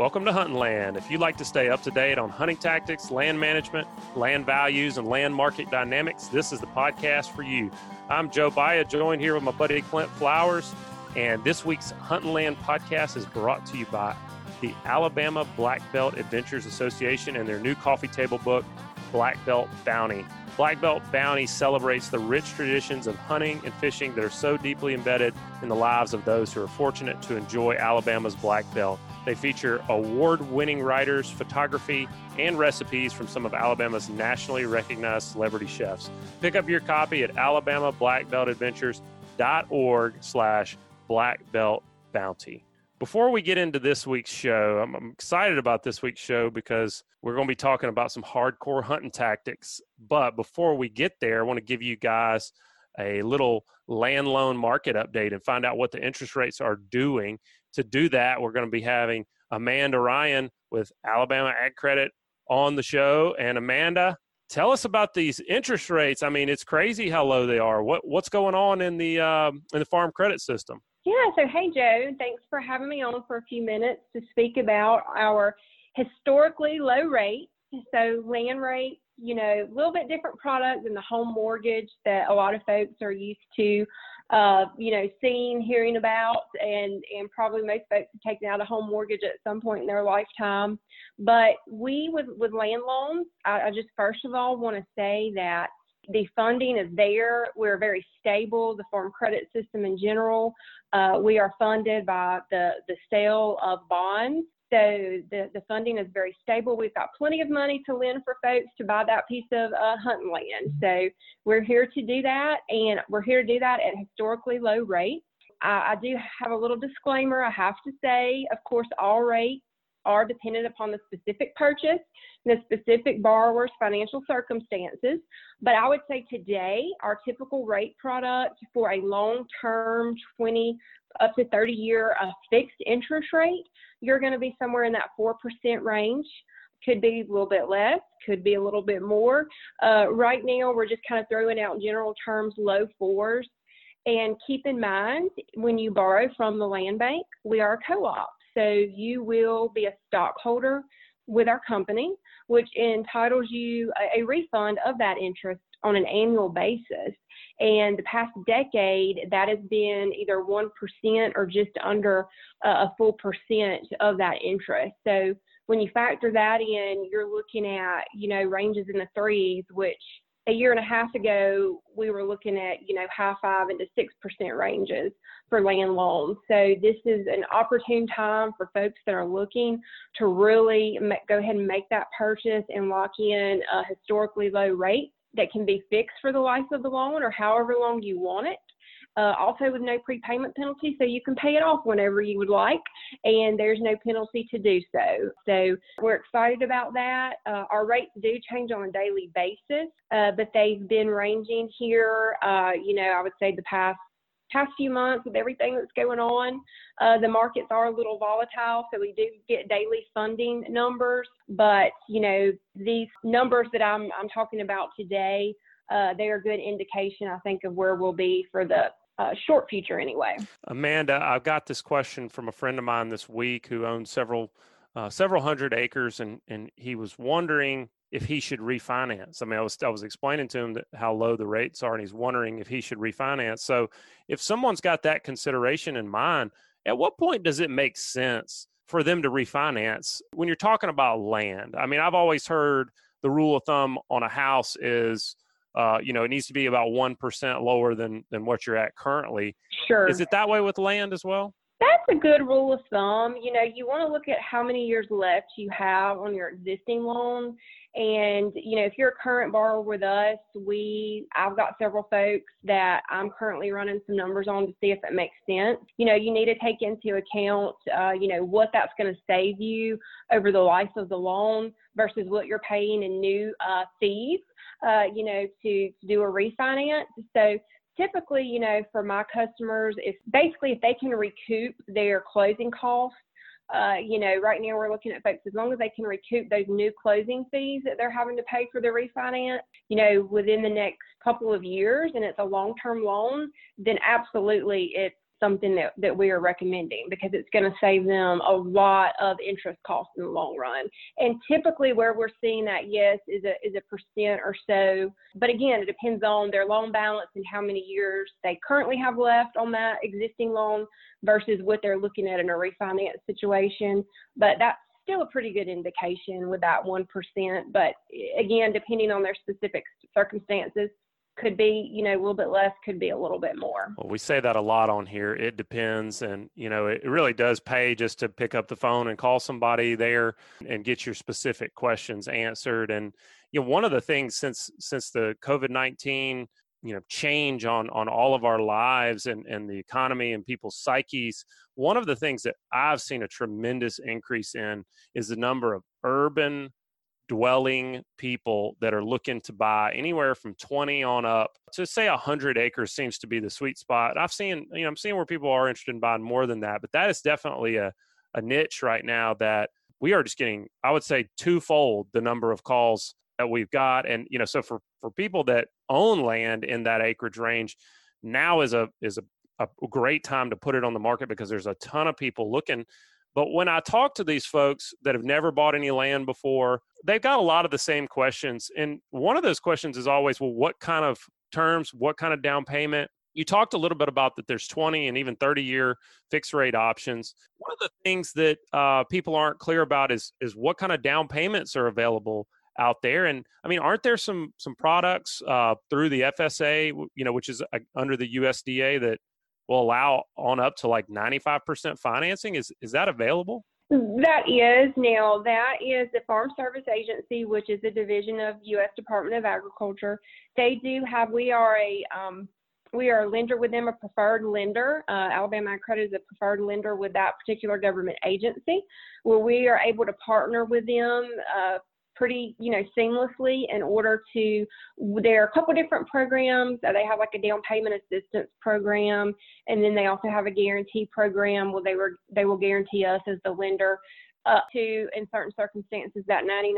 Welcome to Hunting Land. If you'd like to stay up to date on hunting tactics, land management, land values, and land market dynamics, this is the podcast for you. I'm Joe Baya, joined here with my buddy Clint Flowers, and this week's Hunting Land podcast is brought to you by the Alabama Black Belt Adventures Association and their new coffee table book, Black Belt Bounty. Black Belt Bounty celebrates the rich traditions of hunting and fishing that are so deeply embedded in the lives of those who are fortunate to enjoy Alabama's Black Belt. They feature award winning writers, photography, and recipes from some of Alabama's nationally recognized celebrity chefs. Pick up your copy at alabamablackbeltadventures.org slash black belt bounty. Before we get into this week's show, I'm, I'm excited about this week's show because we're going to be talking about some hardcore hunting tactics. But before we get there, I want to give you guys a little land loan market update and find out what the interest rates are doing. To do that, we're going to be having Amanda Ryan with Alabama Ag Credit on the show. And Amanda, tell us about these interest rates. I mean, it's crazy how low they are. What what's going on in the um, in the farm credit system? Yeah, so hey, Joe, thanks for having me on for a few minutes to speak about our historically low rates. So, land rates, you know, a little bit different product than the home mortgage that a lot of folks are used to, uh, you know, seeing, hearing about, and, and probably most folks have taken out a home mortgage at some point in their lifetime. But we, with, with land loans, I, I just first of all want to say that the funding is there. We're very stable, the farm credit system in general. Uh, we are funded by the, the sale of bonds. So the, the funding is very stable. We've got plenty of money to lend for folks to buy that piece of uh, hunting land. So we're here to do that, and we're here to do that at historically low rates. I, I do have a little disclaimer I have to say. Of course, all rates are dependent upon the specific purchase and the specific borrower's financial circumstances. But I would say today, our typical rate product for a long term 20 up to 30 year uh, fixed interest rate, you're going to be somewhere in that 4% range. Could be a little bit less, could be a little bit more. Uh, right now, we're just kind of throwing out general terms low fours. And keep in mind, when you borrow from the land bank, we are a co op. So you will be a stockholder with our company, which entitles you a, a refund of that interest on an annual basis. And the past decade, that has been either 1% or just under a full percent of that interest. So when you factor that in, you're looking at, you know, ranges in the threes, which a year and a half ago, we were looking at, you know, high five into 6% ranges for land loans. So this is an opportune time for folks that are looking to really go ahead and make that purchase and lock in a historically low rate that can be fixed for the life of the loan or however long you want it uh, also with no prepayment penalty, so you can pay it off whenever you would like, and there's no penalty to do so. So we're excited about that. Uh, our rates do change on a daily basis, uh, but they've been ranging here, uh, you know, I would say the past past few months with everything that's going on. Uh, the markets are a little volatile, so we do get daily funding numbers. But you know, these numbers that I'm I'm talking about today, uh, they are a good indication, I think, of where we'll be for the uh, short future anyway. Amanda, I've got this question from a friend of mine this week who owns several uh, several hundred acres, and and he was wondering if he should refinance. I mean, I was I was explaining to him that how low the rates are, and he's wondering if he should refinance. So, if someone's got that consideration in mind, at what point does it make sense for them to refinance when you're talking about land? I mean, I've always heard the rule of thumb on a house is uh, you know, it needs to be about one percent lower than than what you're at currently. Sure. Is it that way with land as well? That's a good rule of thumb. You know, you want to look at how many years left you have on your existing loan. And, you know, if you're a current borrower with us, we, I've got several folks that I'm currently running some numbers on to see if it makes sense. You know, you need to take into account, uh, you know, what that's going to save you over the life of the loan versus what you're paying in new uh, fees uh, you know, to, to do a refinance. So typically, you know, for my customers, if basically if they can recoup their closing costs, uh, you know, right now we're looking at folks as long as they can recoup those new closing fees that they're having to pay for their refinance, you know, within the next couple of years, and it's a long-term loan, then absolutely it's something that, that we are recommending because it's going to save them a lot of interest costs in the long run. And typically where we're seeing that, yes, is a, is a percent or so. But again, it depends on their loan balance and how many years they currently have left on that existing loan versus what they're looking at in a refinance situation. But that's still a pretty good indication with that 1%. But eh, again, depending on their specific circumstances, could be you know a little bit less could be a little bit more. Well we say that a lot on here. It depends and you know it really does pay just to pick up the phone and call somebody there and get your specific questions answered. And you know one of the things since since the covid-19 you know change on on all of our lives and and the economy and people's psyches one of the things that i've seen a tremendous increase in is the number of urban dwelling people that are looking to buy anywhere from 20 on up to say 100 acres seems to be the sweet spot. I've seen you know i'm seeing where people are interested in buying more than that but that is definitely a, a niche right now that we are just getting i would say twofold the number of calls that we've got. And you know so for for people that own land in that acreage range now is a is a, a great time to put it on the market because there's a ton of people looking but when I talk to these folks that have never bought any land before, they've got a lot of the same questions. And one of those questions is always, well, what kind of terms, what kind of down payment? You talked a little bit about that there's 20 and even 30 year fixed rate options. One of the things that uh, people aren't clear about is is what kind of down payments are available out there. And I mean, aren't there some some products uh, through the FSA, you know, which is uh, under the USDA that will allow on up to like 95% financing. Is is that available? That is now that is the Farm Service Agency, which is a division of U.S. Department of Agriculture. They do have. We are a um, we are a lender with them, a preferred lender. Uh, Alabama Credit is a preferred lender with that particular government agency, where we are able to partner with them uh, pretty, you know, seamlessly in order to, there are a couple different programs. They have like a down payment assistance program, and then they also have a guarantee program where they were, they will guarantee us as the lender up to, in certain circumstances, that 90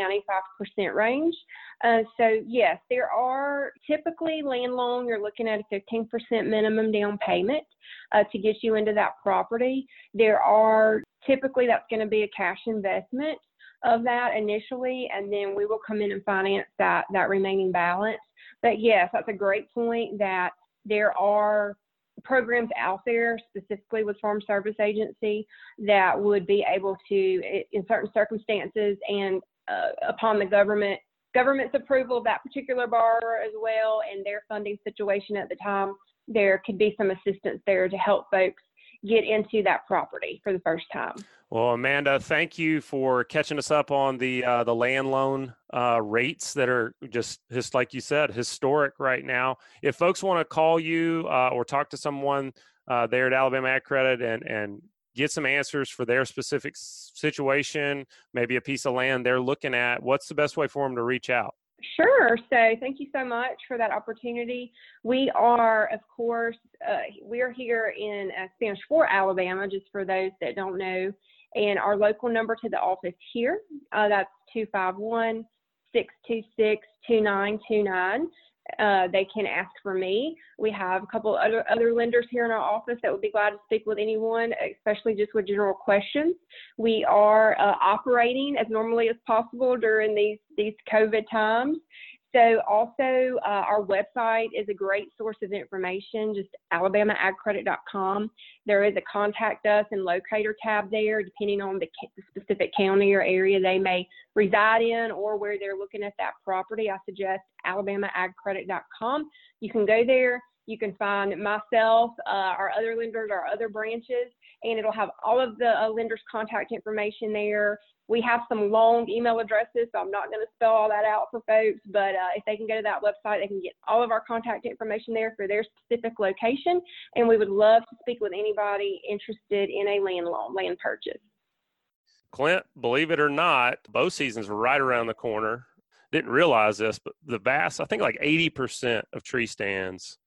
95% range. Uh, so, yes, there are typically land loan, you're looking at a 15% minimum down payment uh, to get you into that property. There are typically that's going to be a cash investment of that initially, and then we will come in and finance that that remaining balance. But yes, that's a great point that there are programs out there specifically with Farm Service Agency that would be able to, in certain circumstances, and uh, upon the government government's approval of that particular borrower as well and their funding situation at the time, there could be some assistance there to help folks get into that property for the first time. Well, Amanda, thank you for catching us up on the uh, the land loan uh, rates that are just just like you said, historic right now. If folks want to call you uh, or talk to someone uh, there at Alabama Ag Credit and and get some answers for their specific situation, maybe a piece of land they're looking at, what's the best way for them to reach out? Sure. So thank you so much for that opportunity. We are, of course, uh, we are here in uh, Spanish Fort, Alabama, just for those that don't know. And our local number to the office here, uh, that's 251 626 2929 uh, they can ask for me. We have a couple other other lenders here in our office that would be glad to speak with anyone, especially just with general questions. We are uh, operating as normally as possible during these these COVID times, so also uh, our website is a great source of information, just alabamaagcredit.com. There is a contact us and locator tab there, depending on the, the specific county or area they may reside in or where they're looking at that property. I suggest alabamaagcredit.com. You can go there. You can find myself, uh, our other lenders, our other branches, and it'll have all of the uh, lenders' contact information there, we have some long email addresses, so I'm not going to spell all that out for folks, but uh, if they can go to that website, they can get all of our contact information there for their specific location. And we would love to speak with anybody interested in a land loan, land purchase. Clint, believe it or not, bow seasons right around the corner. Didn't realize this, but the vast, I think like 80% of tree stands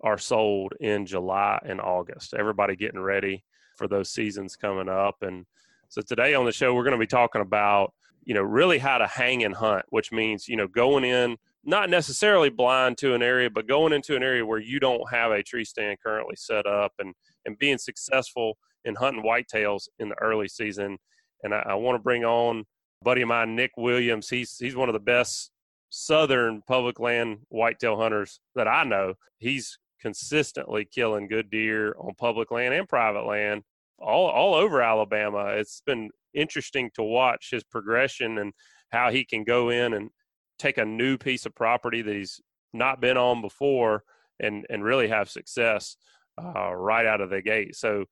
are sold in July and August. Everybody getting ready for those seasons coming up. And so today on the show, we're going to be talking about, you know, really how to hang and hunt, which means, you know, going in not necessarily blind to an area, but going into an area where you don't have a tree stand currently set up and, and being successful in hunting whitetails in the early season. And I, I want to bring on buddy of mine, Nick Williams. He's he's one of the best southern public land whitetail hunters that I know. He's consistently killing good deer on public land and private land all all over Alabama. It's been interesting to watch his progression and how he can go in and take a new piece of property that he's not been on before and and really have success uh, right out of the gate. So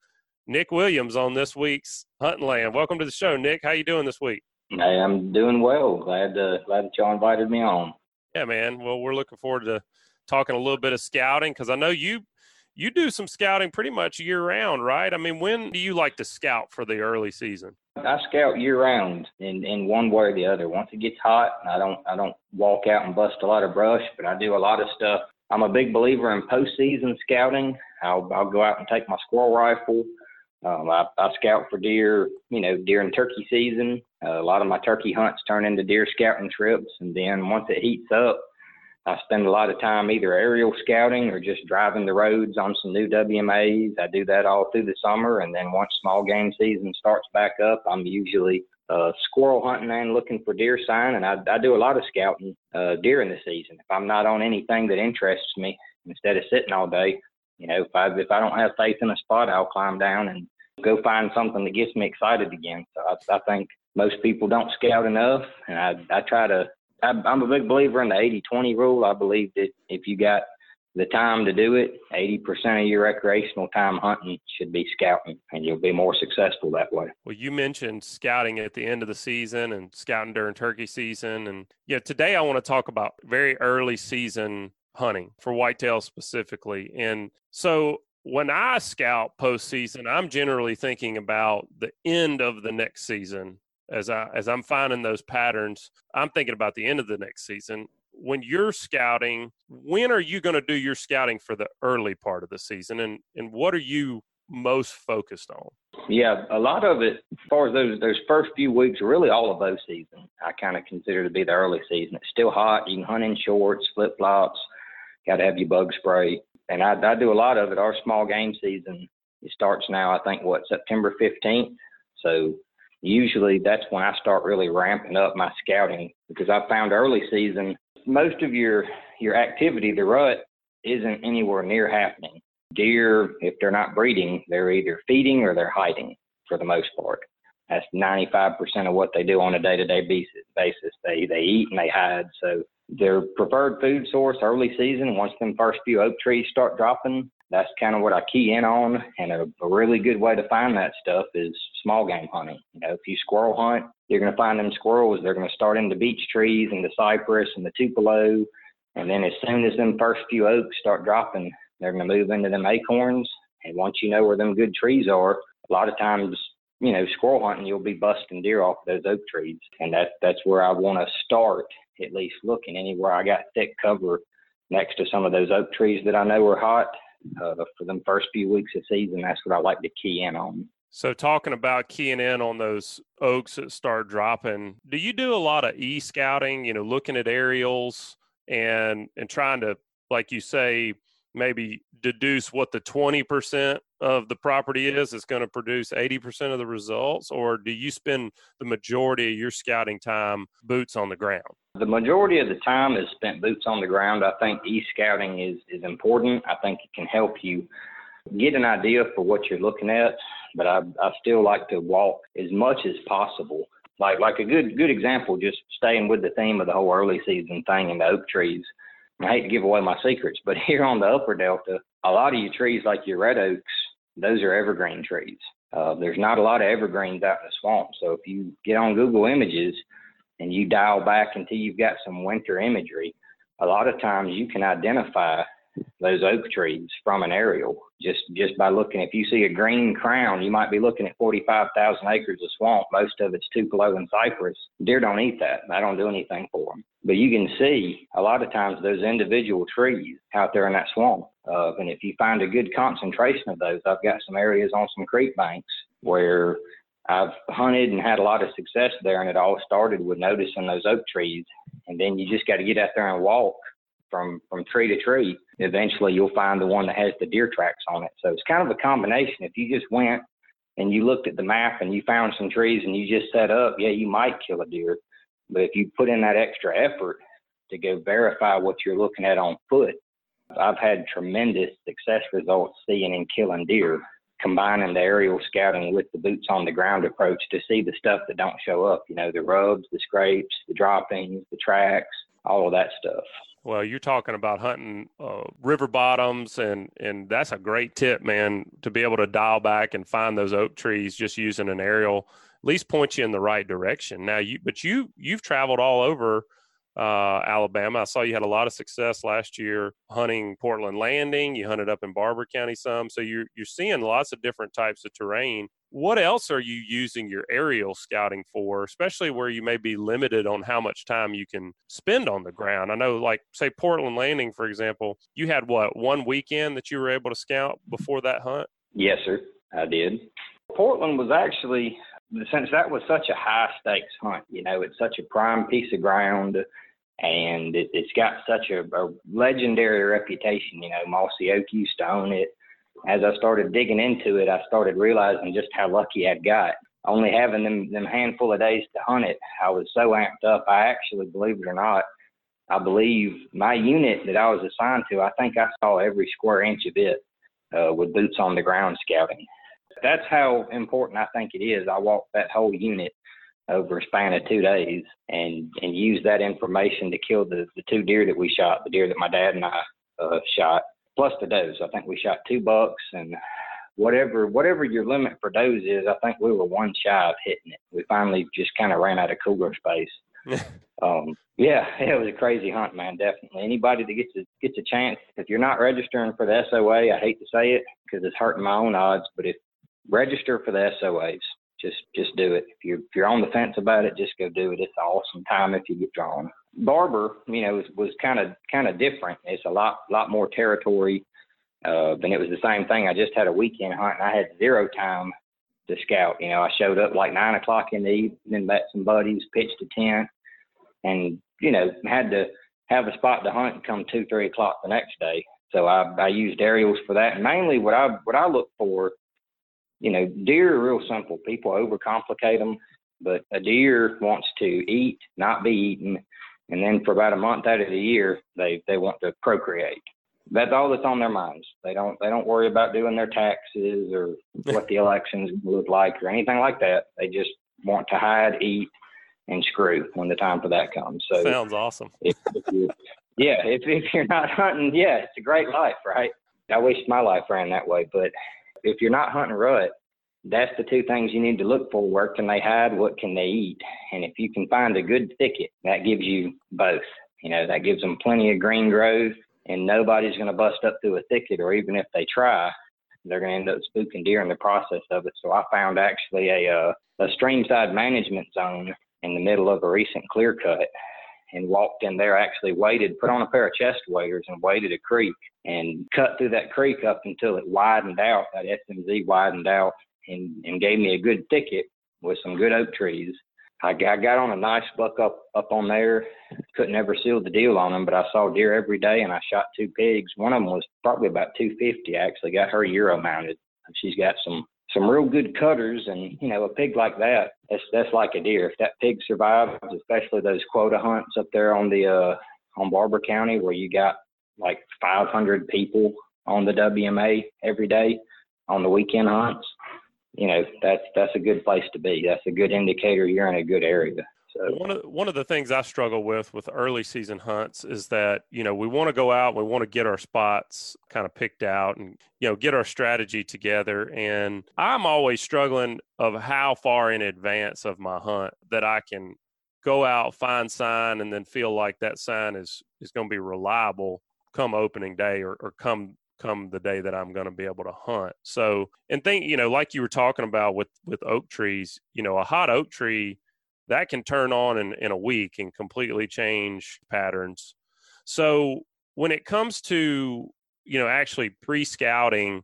Nick Williams on this week's Hunting Land. Welcome to the show, Nick. How you doing this week? Hey, I'm doing well. Glad uh, glad that y'all invited me on. Yeah, man. Well, we're looking forward to talking a little bit of scouting because I know you you do some scouting pretty much year round, right? I mean, when do you like to scout for the early season? I scout year round in, in one way or the other. Once it gets hot, I don't I don't walk out and bust a lot of brush, but I do a lot of stuff. I'm a big believer in postseason scouting. I'll I'll go out and take my squirrel rifle um, I, I scout for deer, you know, during turkey season. Uh, a lot of my turkey hunts turn into deer scouting trips, and then once it heats up, I spend a lot of time either aerial scouting or just driving the roads on some new WMAs. I do that all through the summer, and then once small game season starts back up, I'm usually uh, squirrel hunting and looking for deer sign, and I, I do a lot of scouting uh, during the season. If I'm not on anything that interests me, instead of sitting all day, you know, if I if I don't have faith in a spot, I'll climb down and go find something that gets me excited again. So I, I think most people don't scout enough, and I I try to. I'm a big believer in the 80-20 rule. I believe that if you got the time to do it, 80% of your recreational time hunting should be scouting, and you'll be more successful that way. Well, you mentioned scouting at the end of the season and scouting during turkey season. And yeah, today I want to talk about very early season hunting for whitetail specifically. And so when I scout postseason, I'm generally thinking about the end of the next season. As I as I'm finding those patterns, I'm thinking about the end of the next season. When you're scouting, when are you going to do your scouting for the early part of the season, and and what are you most focused on? Yeah, a lot of it, as far as those those first few weeks, really all of those season, I kind of consider to be the early season. It's still hot. You can hunt in shorts, flip flops. Got to have your bug spray and I, I do a lot of it. Our small game season it starts now. I think what September 15th. So usually that's when I start really ramping up my scouting because I found early season most of your your activity, the rut, isn't anywhere near happening. Deer, if they're not breeding, they're either feeding or they're hiding for the most part. That's 95% of what they do on a day-to-day basis. They they eat and they hide. So their preferred food source early season. Once them first few oak trees start dropping, that's kind of what I key in on. And a, a really good way to find that stuff is small game hunting. You know, if you squirrel hunt, you're going to find them squirrels. They're going to start in the beech trees and the cypress and the tupelo. And then as soon as them first few oaks start dropping, they're going to move into them acorns. And once you know where them good trees are, a lot of times, you know, squirrel hunting, you'll be busting deer off those oak trees. And that, that's where I want to start at least looking anywhere I got thick cover next to some of those oak trees that I know are hot uh, for them first few weeks of season. That's what I like to key in on. So, talking about keying in on those oaks that start dropping, do you do a lot of e scouting? You know, looking at aerials and and trying to, like you say, maybe deduce what the 20% of the property is that's going to produce 80% of the results or do you spend the majority of your scouting time boots on the ground the majority of the time is spent boots on the ground i think e-scouting is, is important i think it can help you get an idea for what you're looking at but I, I still like to walk as much as possible like like a good good example just staying with the theme of the whole early season thing in the oak trees I hate to give away my secrets, but here on the upper delta, a lot of your trees like your red oaks, those are evergreen trees. Uh, there's not a lot of evergreens out in the swamp. So if you get on Google Images and you dial back until you've got some winter imagery, a lot of times you can identify those oak trees from an aerial just just by looking. If you see a green crown, you might be looking at 45,000 acres of swamp. Most of it's tupelo and cypress. Deer don't eat that. I don't do anything for them. But you can see a lot of times those individual trees out there in that swamp. Uh, and if you find a good concentration of those, I've got some areas on some creek banks where I've hunted and had a lot of success there, and it all started with noticing those oak trees and then you just got to get out there and walk from from tree to tree. Eventually, you'll find the one that has the deer tracks on it. So it's kind of a combination. If you just went and you looked at the map and you found some trees and you just set up, yeah, you might kill a deer. But if you put in that extra effort to go verify what you're looking at on foot, I've had tremendous success results seeing and killing deer, combining the aerial scouting with the boots on the ground approach to see the stuff that don't show up. You know, the rubs, the scrapes, the droppings, the tracks, all of that stuff. Well, you're talking about hunting uh, river bottoms, and and that's a great tip, man, to be able to dial back and find those oak trees just using an aerial. At least point you in the right direction. Now, you but you you've traveled all over uh, Alabama. I saw you had a lot of success last year hunting Portland Landing. You hunted up in Barbour County some, so you're you're seeing lots of different types of terrain. What else are you using your aerial scouting for, especially where you may be limited on how much time you can spend on the ground? I know, like say Portland Landing, for example, you had what one weekend that you were able to scout before that hunt. Yes, sir, I did. Portland was actually since that was such a high stakes hunt. You know, it's such a prime piece of ground and it, has got such a, a, legendary reputation. You know, Mossy Oak used to own it. As I started digging into it, I started realizing just how lucky I'd got. Only having them them handful of days to hunt it, I was so amped up. I actually, believe it or not, I believe my unit that I was assigned to, I think I saw every square inch of it uh, with boots on the ground scouting. That's how important I think it is. I walked that whole unit over a span of two days and and use that information to kill the the two deer that we shot, the deer that my dad and I uh, shot, plus the does. I think we shot two bucks and whatever whatever your limit for does is. I think we were one shy of hitting it. We finally just kind of ran out of cooler space. um, yeah, it was a crazy hunt, man. Definitely. Anybody that gets a gets a chance, if you're not registering for the SOA, I hate to say it because it's hurting my own odds, but if register for the SOAs just just do it. If you're if you're on the fence about it, just go do it. It's an awesome time if you get drawn. Barbour, you know, was was kind of kind of different. It's a lot lot more territory. Uh, and it was the same thing. I just had a weekend hunt and I had zero time to scout. You know, I showed up like nine o'clock in the evening, met some buddies, pitched a tent, and you know had to have a spot to hunt and come two three o'clock the next day. So I I used aerials for that. And mainly what I what I look for you know, deer are real simple. People overcomplicate them, but a deer wants to eat, not be eaten, and then for about a month out of the year, they they want to procreate. That's all that's on their minds. They don't they don't worry about doing their taxes or what the elections look like or anything like that. They just want to hide, eat, and screw when the time for that comes. So sounds awesome. If, if yeah, if if you're not hunting, yeah, it's a great life, right? I wish my life ran that way, but if you're not hunting rut, that's the two things you need to look for. Where can they hide? What can they eat? And if you can find a good thicket, that gives you both. You know, that gives them plenty of green growth and nobody's going to bust up through a thicket or even if they try, they're going to end up spooking deer in the process of it. So I found actually a, uh, a streamside management zone in the middle of a recent clear cut and walked in there, actually waited, put on a pair of chest waders and waded a creek and cut through that creek up until it widened out, that SMZ widened out and, and gave me a good thicket with some good oak trees. I, I got on a nice buck up up on there. Couldn't ever seal the deal on them, but I saw deer every day, and I shot two pigs. One of them was probably about 250. I actually got her euro mounted. She's got some some real good cutters, and you know a pig like that, that's that's like a deer. If that pig survives, especially those quota hunts up there on the uh, on Barbour County, where you got like 500 people on the WMA every day on the weekend hunts, you know that's that's a good place to be. That's a good indicator you're in a good area. So one of one of the things I struggle with with early season hunts is that you know we want to go out, we want to get our spots kind of picked out, and you know get our strategy together. And I'm always struggling of how far in advance of my hunt that I can go out find sign and then feel like that sign is is going to be reliable come opening day or, or come come the day that I'm going to be able to hunt. So, and think, you know, like you were talking about with with oak trees, you know, a hot oak tree that can turn on in, in a week and completely change patterns. So, when it comes to, you know, actually pre-scouting,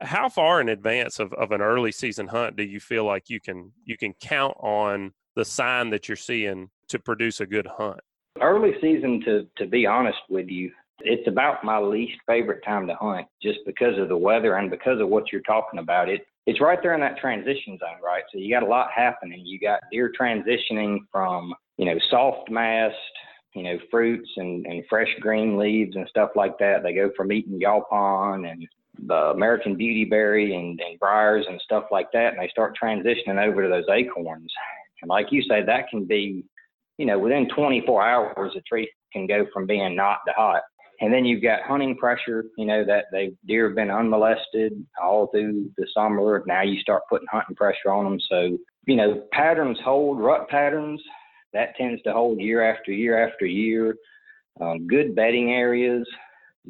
how far in advance of, of an early season hunt do you feel like you can you can count on the sign that you're seeing to produce a good hunt? Early season, to to be honest with you, it's about my least favorite time to hunt, just because of the weather and because of what you're talking about. It it's right there in that transition zone, right? So you got a lot happening. You got deer transitioning from you know soft mast, you know fruits and and fresh green leaves and stuff like that. They go from eating yaupon and the American beautyberry and, and briars and stuff like that, and they start transitioning over to those acorns. And like you say, that can be, you know, within 24 hours, a tree can go from being not to hot. And then you've got hunting pressure, you know, that they deer have been unmolested all through the summer. Now you start putting hunting pressure on them. So, you know, patterns hold, rut patterns, that tends to hold year after year after year. Um, good bedding areas,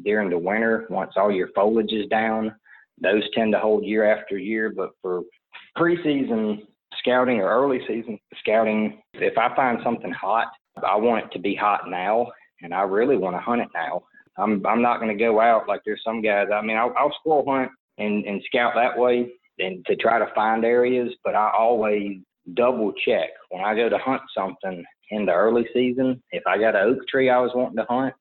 during the winter once all your foliage is down. Those tend to hold year after year, but for preseason scouting or early season scouting, if I find something hot, I want it to be hot now, and I really want to hunt it now. I'm I'm not going to go out like there's some guys. I mean, I'll, I'll squirrel hunt and and scout that way and to try to find areas, but I always double check when I go to hunt something in the early season. If I got an oak tree I was wanting to hunt,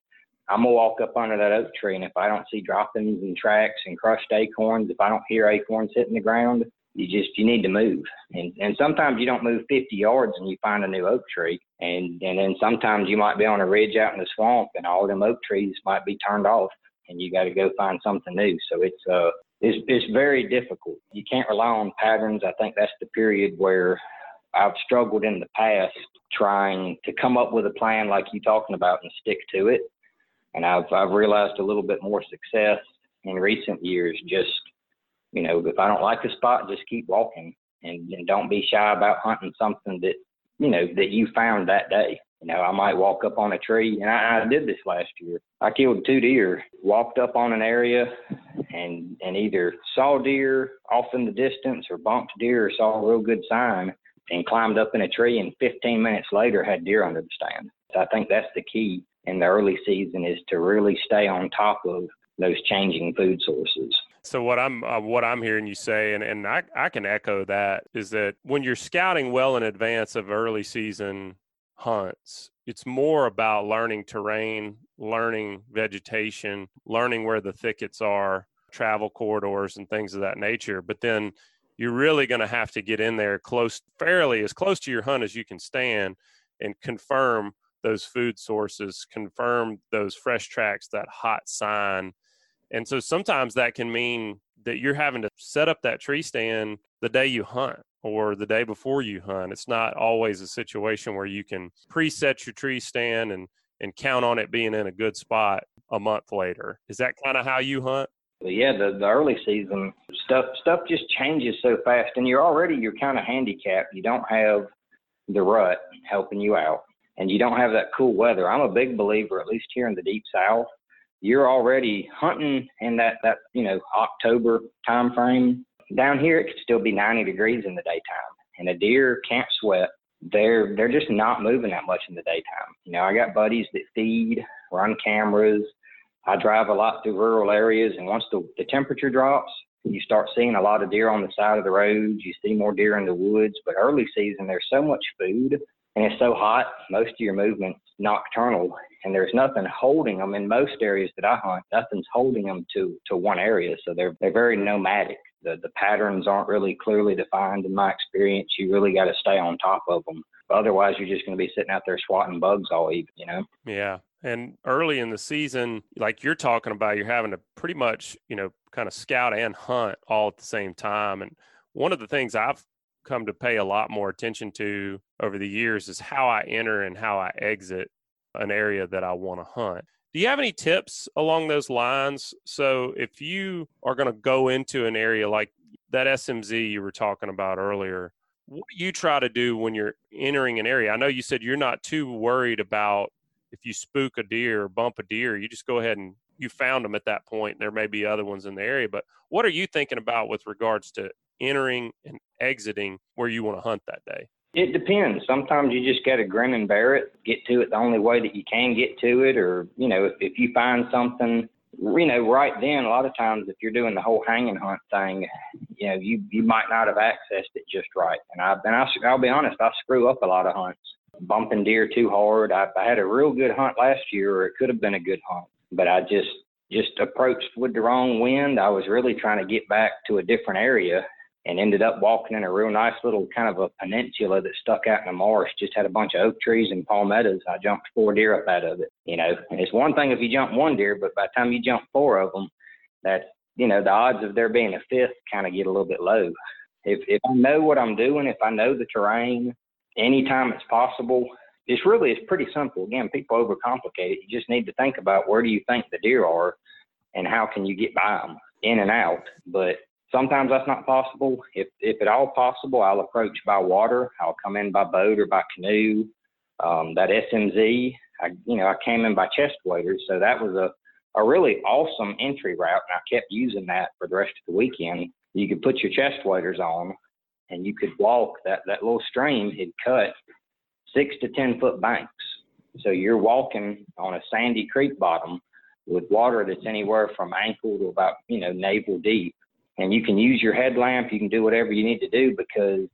I'm gonna walk up under that oak tree, and if I don't see droppings and tracks and crushed acorns, if I don't hear acorns hitting the ground, you just you need to move. And and sometimes you don't move 50 yards and you find a new oak tree, and and then sometimes you might be on a ridge out in the swamp, and all them oak trees might be turned off, and you got to go find something new. So it's uh it's it's very difficult. You can't rely on patterns. I think that's the period where I've struggled in the past trying to come up with a plan like you're talking about and stick to it and I've I've realized a little bit more success in recent years. Just you know, if I don't like a spot, just keep walking and, and don't be shy about hunting something that you know that you found that day. You know, I might walk up on a tree, and I, I did this last year. I killed two deer, walked up on an area, and and either saw deer off in the distance, or bumped deer, or saw a real good sign, and climbed up in a tree. And 15 minutes later, had deer under the stand. So I think that's the key in the early season is to really stay on top of those changing food sources. So what I'm uh, what I'm hearing you say, and, and I, I can echo that, is that when you're scouting well in advance of early season hunts, it's more about learning terrain, learning vegetation, learning where the thickets are, travel corridors, and things of that nature. But then you're really going to have to get in there close, fairly as close to your hunt as you can stand, and confirm those food sources, confirm those fresh tracks, that hot sign. And so sometimes that can mean that you're having to set up that tree stand the day you hunt or the day before you hunt. It's not always a situation where you can preset your tree stand and and count on it being in a good spot a month later. Is that kind of how you hunt? Yeah, the, the early season stuff stuff just changes so fast, and you're already you're kind of handicapped. You don't have the rut helping you out and you don't have that cool weather. I'm a big believer, at least here in the deep south, you're already hunting in that that you know October time frame. Down here, it could still be 90 degrees in the daytime, and a deer can't sweat. They're they're just not moving that much in the daytime. You know, I got buddies that feed, run cameras. I drive a lot through rural areas, and once the, the temperature drops, you start seeing a lot of deer on the side of the roads. You see more deer in the woods. But early season, there's so much food and it's so hot, most of your movement's nocturnal, and there's nothing holding them in most areas that I hunt. Nothing's holding them to to one area, so they're they're very nomadic. The the patterns aren't really clearly defined in my experience. You really got to stay on top of them. Otherwise, you're just going to be sitting out there swatting bugs all evening. You know. Yeah, and early in the season, like you're talking about, you're having to pretty much you know kind of scout and hunt all at the same time. And one of the things I've come to pay a lot more attention to over the years is how I enter and how I exit an area that I want to hunt. Do you have any tips along those lines? So, if you are going to go into an area like that SMZ you were talking about earlier, what do you try to do when you're entering an area? I know you said you're not too worried about if you spook a deer or bump a deer, you just go ahead and you found them at that point. There may be other ones in the area, but what are you thinking about with regards to entering and exiting where you want to hunt that day? It depends. Sometimes you just got to grin and bear it, get to it the only way that you can get to it, or you know, if, if you find something, you know, right then. A lot of times, if you're doing the whole hang and hunt thing, you know, you you might not have accessed it just right. And I and I, I'll be honest, I screw up a lot of hunts bumping deer too hard. I, I had a real good hunt last year, or it could have been a good hunt, but I just just approached with the wrong wind. I was really trying to get back to a different area and ended up walking in a real nice little kind of a peninsula that stuck out in the marsh. Just had a bunch of oak trees and palmettos. I jumped four deer up out of it. You know, and it's one thing if you jump one deer, but by the time you jump four of them, that's you know the odds of there being a fifth kind of get a little bit low. If if I know what I'm doing, if I know the terrain, anytime it's possible, it's really it's pretty simple. Again, people overcomplicate it. You just need to think about where do you think the deer are, and how can you get by them in and out. But Sometimes that's not possible. If if at all possible, I'll approach by water. I'll come in by boat or by canoe. Um, that SMZ, I you know I came in by chest waders, so that was a a really awesome entry route, and I kept using that for the rest of the weekend. You could put your chest waders on, and you could walk that that little stream had cut six to ten foot banks. So you're walking on a sandy creek bottom with water that's anywhere from ankle to about you know navel deep and you can use your headlamp. You can do whatever you need to do because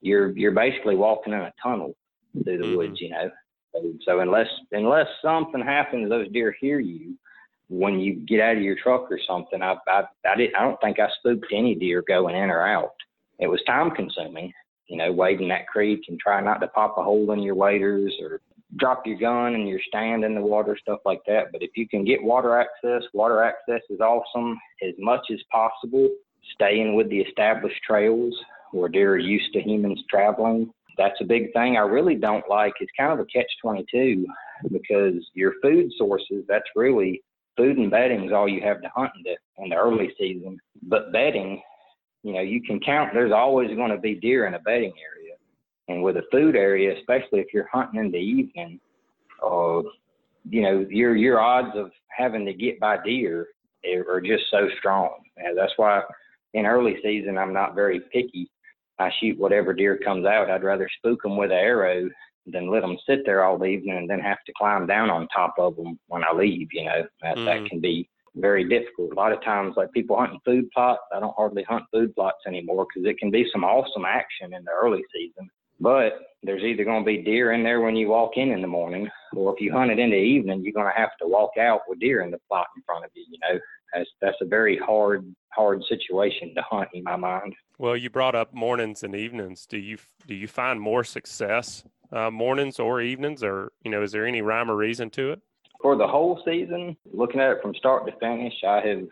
you're you're basically walking in a tunnel through the mm-hmm. woods, you know. So, so unless unless something happens, those deer hear you when you get out of your truck or something. I I I, did, I don't think I spooked any deer going in or out. It was time consuming, you know, wading that creek and try not to pop a hole in your waders or drop your gun and your stand in the water, stuff like that. But if you can get water access, water access is awesome as much as possible. Staying with the established trails where deer are used to humans traveling. That's a big thing. I really don't like. It's kind of a catch 22 because your food sources, that's really food and bedding is all you have to hunt in the, in the early season. But bedding, you know, you can count, there's always going to be deer in a bedding area and with a food area, especially if you're hunting in the evening, uh, you know, your your odds of having to get by deer are just so strong. And that's why in early season I'm not very picky. I shoot whatever deer comes out. I'd rather spook them with an arrow than let them sit there all evening and then have to climb down on top of them when I leave. You know, that mm. that can be very difficult. A lot of times, like people hunting food plots, I don't hardly hunt food plots anymore because it can be some awesome action in the early season. But there's either going to be deer in there when you walk in in the morning, or if you hunt it in the evening, you're going to have to walk out with deer in the plot in front of you. You know, that's that's a very hard hard situation to hunt in my mind. Well, you brought up mornings and evenings. Do you do you find more success uh, mornings or evenings, or you know, is there any rhyme or reason to it? For the whole season, looking at it from start to finish, I have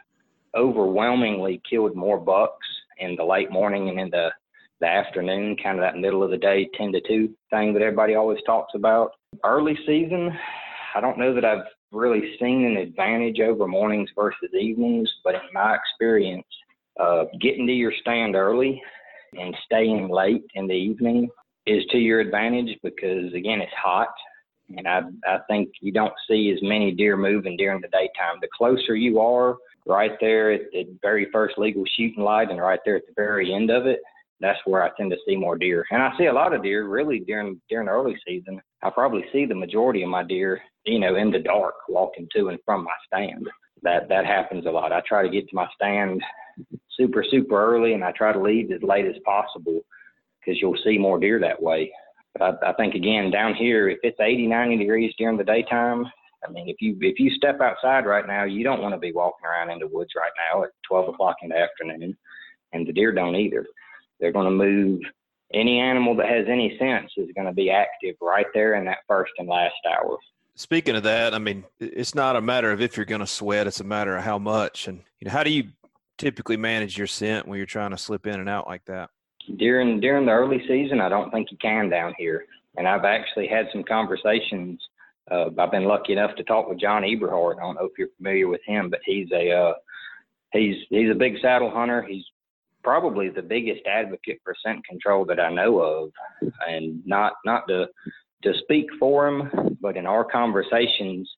overwhelmingly killed more bucks in the late morning and in the the afternoon, kind of that middle of the day, 10 to 2 thing that everybody always talks about. Early season, I don't know that I've really seen an advantage over mornings versus evenings, but in my experience, uh, getting to your stand early and staying late in the evening is to your advantage because, again, it's hot. And I, I think you don't see as many deer moving during the daytime. The closer you are, right there at the very first legal shooting light and right there at the very end of it, that's where I tend to see more deer. And I see a lot of deer really during during the early season. I probably see the majority of my deer, you know, in the dark walking to and from my stand. That that happens a lot. I try to get to my stand super super early, and I try to leave as late as possible because you'll see more deer that way. But I, I think again down here, if it's 80 90 degrees during the daytime, I mean, if you if you step outside right now, you don't want to be walking around in the woods right now at 12 o'clock in the afternoon, and the deer don't either. They're going to move any animal that has any sense is going to be active right there in that first and last hour. Speaking of that, I mean, it's not a matter of if you're going to sweat; it's a matter of how much. And you know, how do you typically manage your scent when you're trying to slip in and out like that? During during the early season, I don't think you can down here. And I've actually had some conversations. Uh, I've been lucky enough to talk with John Eberhart. I don't know if you're familiar with him, but he's a uh, he's he's a big saddle hunter. He's probably the biggest advocate for scent control that I know of, and not not to to speak for him, but in our conversations,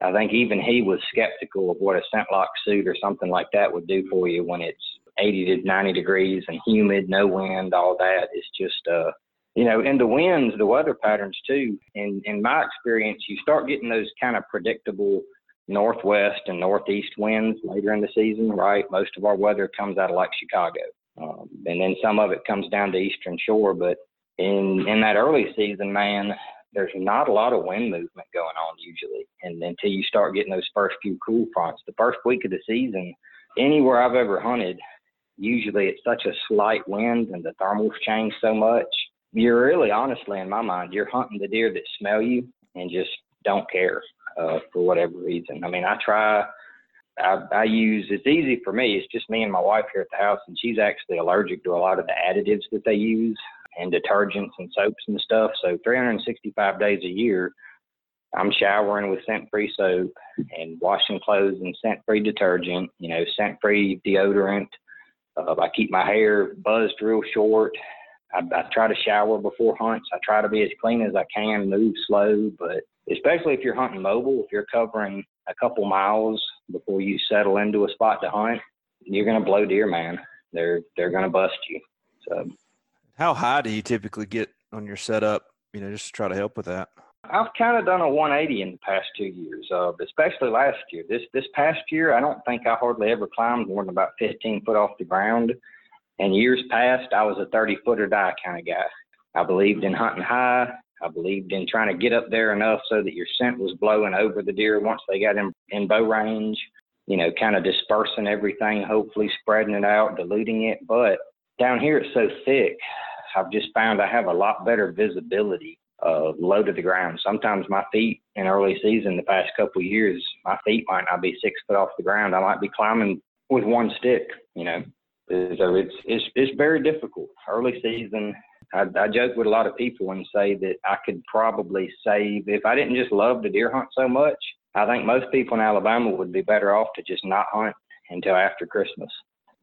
I think even he was skeptical of what a scent lock suit or something like that would do for you when it's 80 to 90 degrees and humid, no wind, all that. It's just uh you know, in the winds, the weather patterns too. In in my experience, you start getting those kind of predictable northwest and northeast winds later in the season, right? Most of our weather comes out of like Chicago. Um, and then some of it comes down to Eastern Shore. But in in that early season, man, there's not a lot of wind movement going on usually, and until you start getting those first few cool fronts, the first week of the season, anywhere I've ever hunted, usually it's such a slight wind and the thermals change so much. You're really, honestly, in my mind, you're hunting the deer that smell you and just don't care uh, for whatever reason. I mean, I try. I, I use it's easy for me. It's just me and my wife here at the house, and she's actually allergic to a lot of the additives that they use and detergents and soaps and stuff. So 365 days a year, I'm showering with scent-free soap and washing clothes in scent-free detergent. You know, scent-free deodorant. Uh, I keep my hair buzzed real short. I, I try to shower before hunts. I try to be as clean as I can, move slow, but especially if you're hunting mobile, if you're covering a couple miles before you settle into a spot to hunt, you're gonna blow deer, man. They're they're gonna bust you. So how high do you typically get on your setup? You know, just to try to help with that. I've kind of done a 180 in the past two years, uh, especially last year. This this past year, I don't think I hardly ever climbed more than about 15 foot off the ground. And years past, I was a 30 footer die kind of guy. I believed in hunting high. I believed in trying to get up there enough so that your scent was blowing over the deer once they got in, in bow range. You know, kind of dispersing everything, hopefully spreading it out, diluting it. But down here it's so thick. I've just found I have a lot better visibility uh, low to the ground. Sometimes my feet in early season, the past couple years, my feet might not be six foot off the ground. I might be climbing with one stick, you know. So it's it's it's very difficult. Early season, I, I joke with a lot of people and say that I could probably save if I didn't just love the deer hunt so much. I think most people in Alabama would be better off to just not hunt until after Christmas.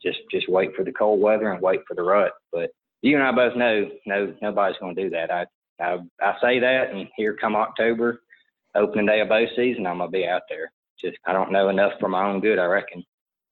Just just wait for the cold weather and wait for the rut. But you and I both know no nobody's going to do that. I, I I say that, and here come October, opening day of bow season, I'm gonna be out there. Just I don't know enough for my own good, I reckon.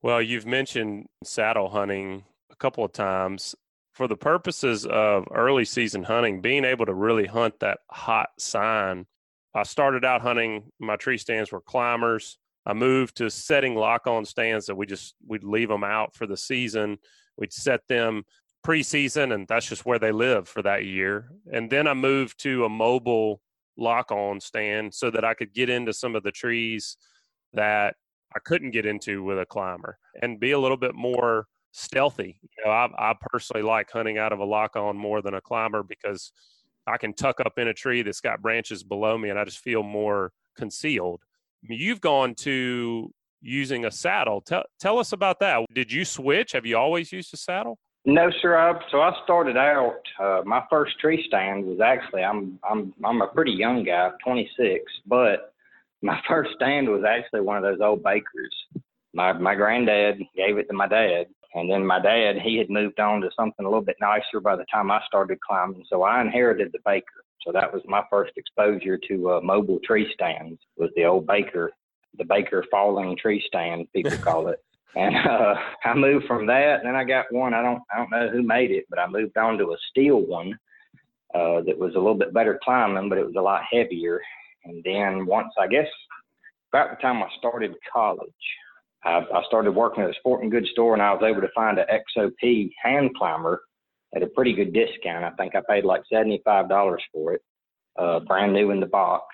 Well, you've mentioned saddle hunting a couple of times. For the purposes of early season hunting, being able to really hunt that hot sign. I started out hunting. My tree stands were climbers. I moved to setting lock on stands that we just we'd leave them out for the season. We'd set them preseason, and that's just where they live for that year. And then I moved to a mobile lock on stand so that I could get into some of the trees that I couldn't get into with a climber and be a little bit more stealthy. You know, I, I personally like hunting out of a lock on more than a climber because I can tuck up in a tree that's got branches below me and I just feel more concealed. You've gone to using a saddle. Tell, tell us about that. Did you switch? Have you always used a saddle? No, sir. I, so I started out. Uh, my first tree stand was actually I'm I'm I'm a pretty young guy, 26, but my first stand was actually one of those old Bakers. My my granddad gave it to my dad, and then my dad he had moved on to something a little bit nicer by the time I started climbing. So I inherited the Baker. So that was my first exposure to uh, mobile tree stands. Was the old Baker, the Baker falling tree stand people call it. And uh, I moved from that, and then I got one. I don't I don't know who made it, but I moved on to a steel one uh, that was a little bit better climbing, but it was a lot heavier. And then once I guess about the time I started college, I, I started working at a sporting goods store, and I was able to find an XOP hand climber at a pretty good discount. I think I paid like seventy five dollars for it, uh, brand new in the box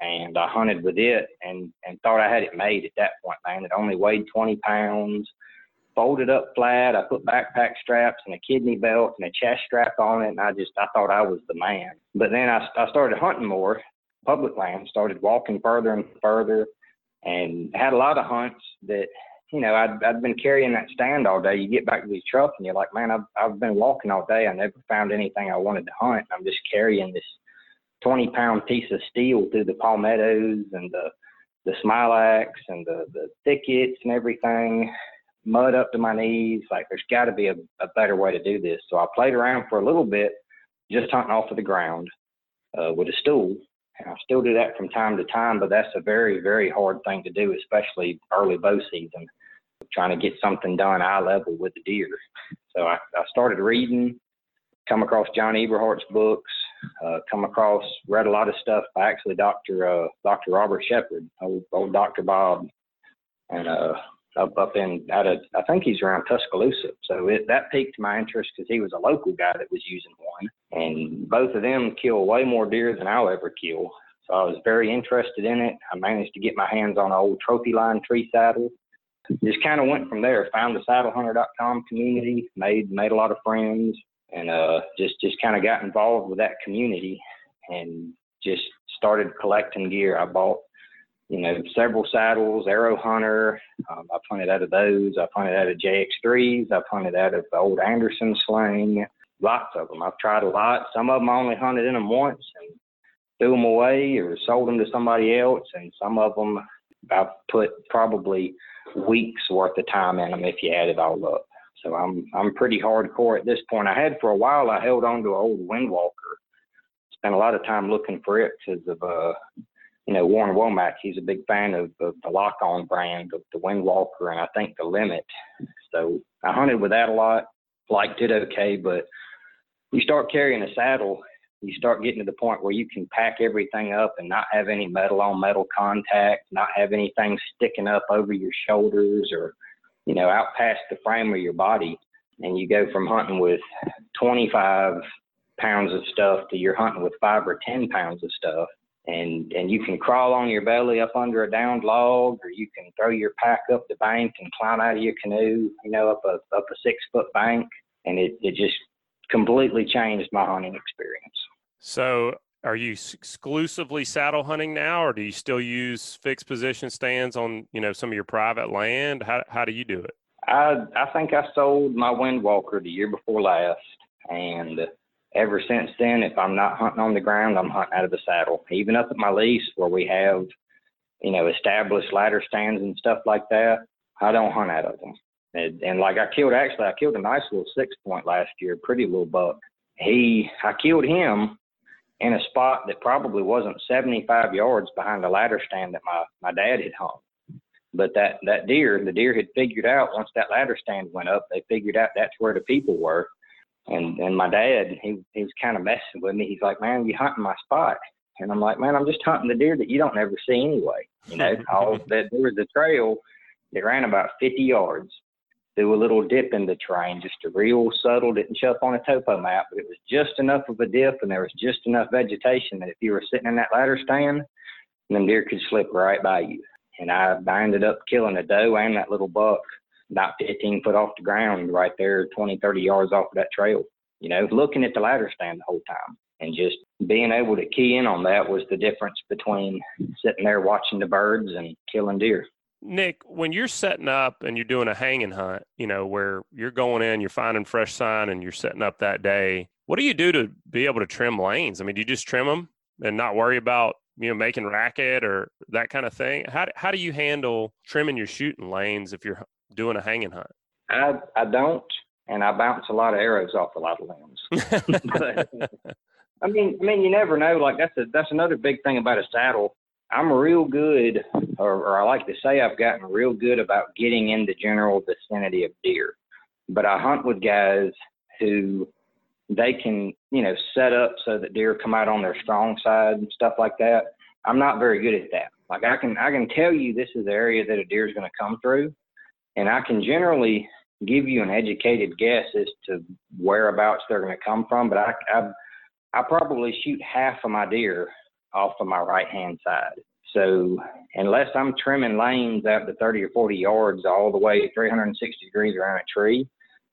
and I hunted with it and and thought I had it made at that point, man. It only weighed 20 pounds, folded up flat. I put backpack straps and a kidney belt and a chest strap on it, and I just I thought I was the man. But then I I started hunting more public land, started walking further and further, and had a lot of hunts that. You know, I'd I'd been carrying that stand all day. You get back to these truck and you're like, man, I've I've been walking all day. I never found anything I wanted to hunt. I'm just carrying this 20 pound piece of steel through the palmettos and the the smilax and the the thickets and everything mud up to my knees like there's got to be a, a better way to do this so i played around for a little bit just hunting off of the ground uh, with a stool i still do that from time to time but that's a very very hard thing to do especially early bow season trying to get something done eye level with the deer so i, I started reading come across john eberhart's books uh, come across, read a lot of stuff by actually Dr. Uh, Dr. Robert Shepard, old, old Dr. Bob, and uh, up up in out of I think he's around Tuscaloosa. So it, that piqued my interest because he was a local guy that was using one, and both of them kill way more deer than I'll ever kill. So I was very interested in it. I managed to get my hands on an old Trophyline tree saddle. Just kind of went from there. Found the saddlehunter.com community, made made a lot of friends, and uh, just just kind of got involved with that community, and just started collecting gear. I bought you know, several saddles, Aero Hunter. Um, I've hunted out of those. I've hunted out of JX3s. I've hunted out of the old Anderson sling. Lots of them. I've tried a lot. Some of them I only hunted in them once and threw them away or sold them to somebody else. And some of them I've put probably weeks worth of time in them if you add it all up. So I'm I'm pretty hardcore at this point. I had for a while. I held on to an old Windwalker. Spent a lot of time looking for it because of uh you know, Warren Womack, he's a big fan of, of the lock on brand of the Windwalker and I think the Limit. So I hunted with that a lot, liked it okay, but you start carrying a saddle, you start getting to the point where you can pack everything up and not have any metal on metal contact, not have anything sticking up over your shoulders or, you know, out past the frame of your body. And you go from hunting with 25 pounds of stuff to you're hunting with five or 10 pounds of stuff and and you can crawl on your belly up under a downed log, or you can throw your pack up the bank and climb out of your canoe, you know, up a up a six foot bank, and it it just completely changed my hunting experience. So, are you exclusively saddle hunting now, or do you still use fixed position stands on you know some of your private land? How how do you do it? I I think I sold my Windwalker the year before last, and ever since then, if I'm not hunting on the ground, I'm hunting out of the saddle. Even up at my lease where we have, you know, established ladder stands and stuff like that, I don't hunt out of them. And, and like I killed, actually, I killed a nice little six point last year, pretty little buck. He, I killed him in a spot that probably wasn't 75 yards behind the ladder stand that my, my dad had hung. But that, that deer, the deer had figured out once that ladder stand went up, they figured out that's where the people were and and my dad, he he was kind of messing with me. He's like, "Man, you hunting my spot?" And I'm like, "Man, I'm just hunting the deer that you don't ever see anyway." You know, all that there was a trail that ran about 50 yards through a little dip in the terrain, just a real subtle, didn't show up on a topo map, but it was just enough of a dip and there was just enough vegetation that if you were sitting in that ladder stand, them deer could slip right by you. And I, I ended up killing a doe and that little buck about 15 foot off the ground right there, 20, 30 yards off of that trail. You know, looking at the ladder stand the whole time and just being able to key in on that was the difference between sitting there watching the birds and killing deer. Nick, when you're setting up and you're doing a hang and hunt, you know, where you're going in, you're finding fresh sign and you're setting up that day, what do you do to be able to trim lanes? I mean, do you just trim them and not worry about, you know, making racket or that kind of thing? How, how do you handle trimming your shooting lanes if you're doing a hang and hunt? I I don't, and I bounce a lot of arrows off a lot of limbs. but, I mean, I mean, you never know. Like that's a that's another big thing about a saddle. I'm real good, or, or I like to say I've gotten real good about getting in the general vicinity of deer. But I hunt with guys who they can, you know, set up so that deer come out on their strong side and stuff like that. I'm not very good at that. Like I can I can tell you this is the area that a deer is going to come through, and I can generally give you an educated guess as to whereabouts they're going to come from, but I, I, I probably shoot half of my deer off of my right hand side. So unless I'm trimming lanes out to 30 or 40 yards all the way 360 degrees around a tree,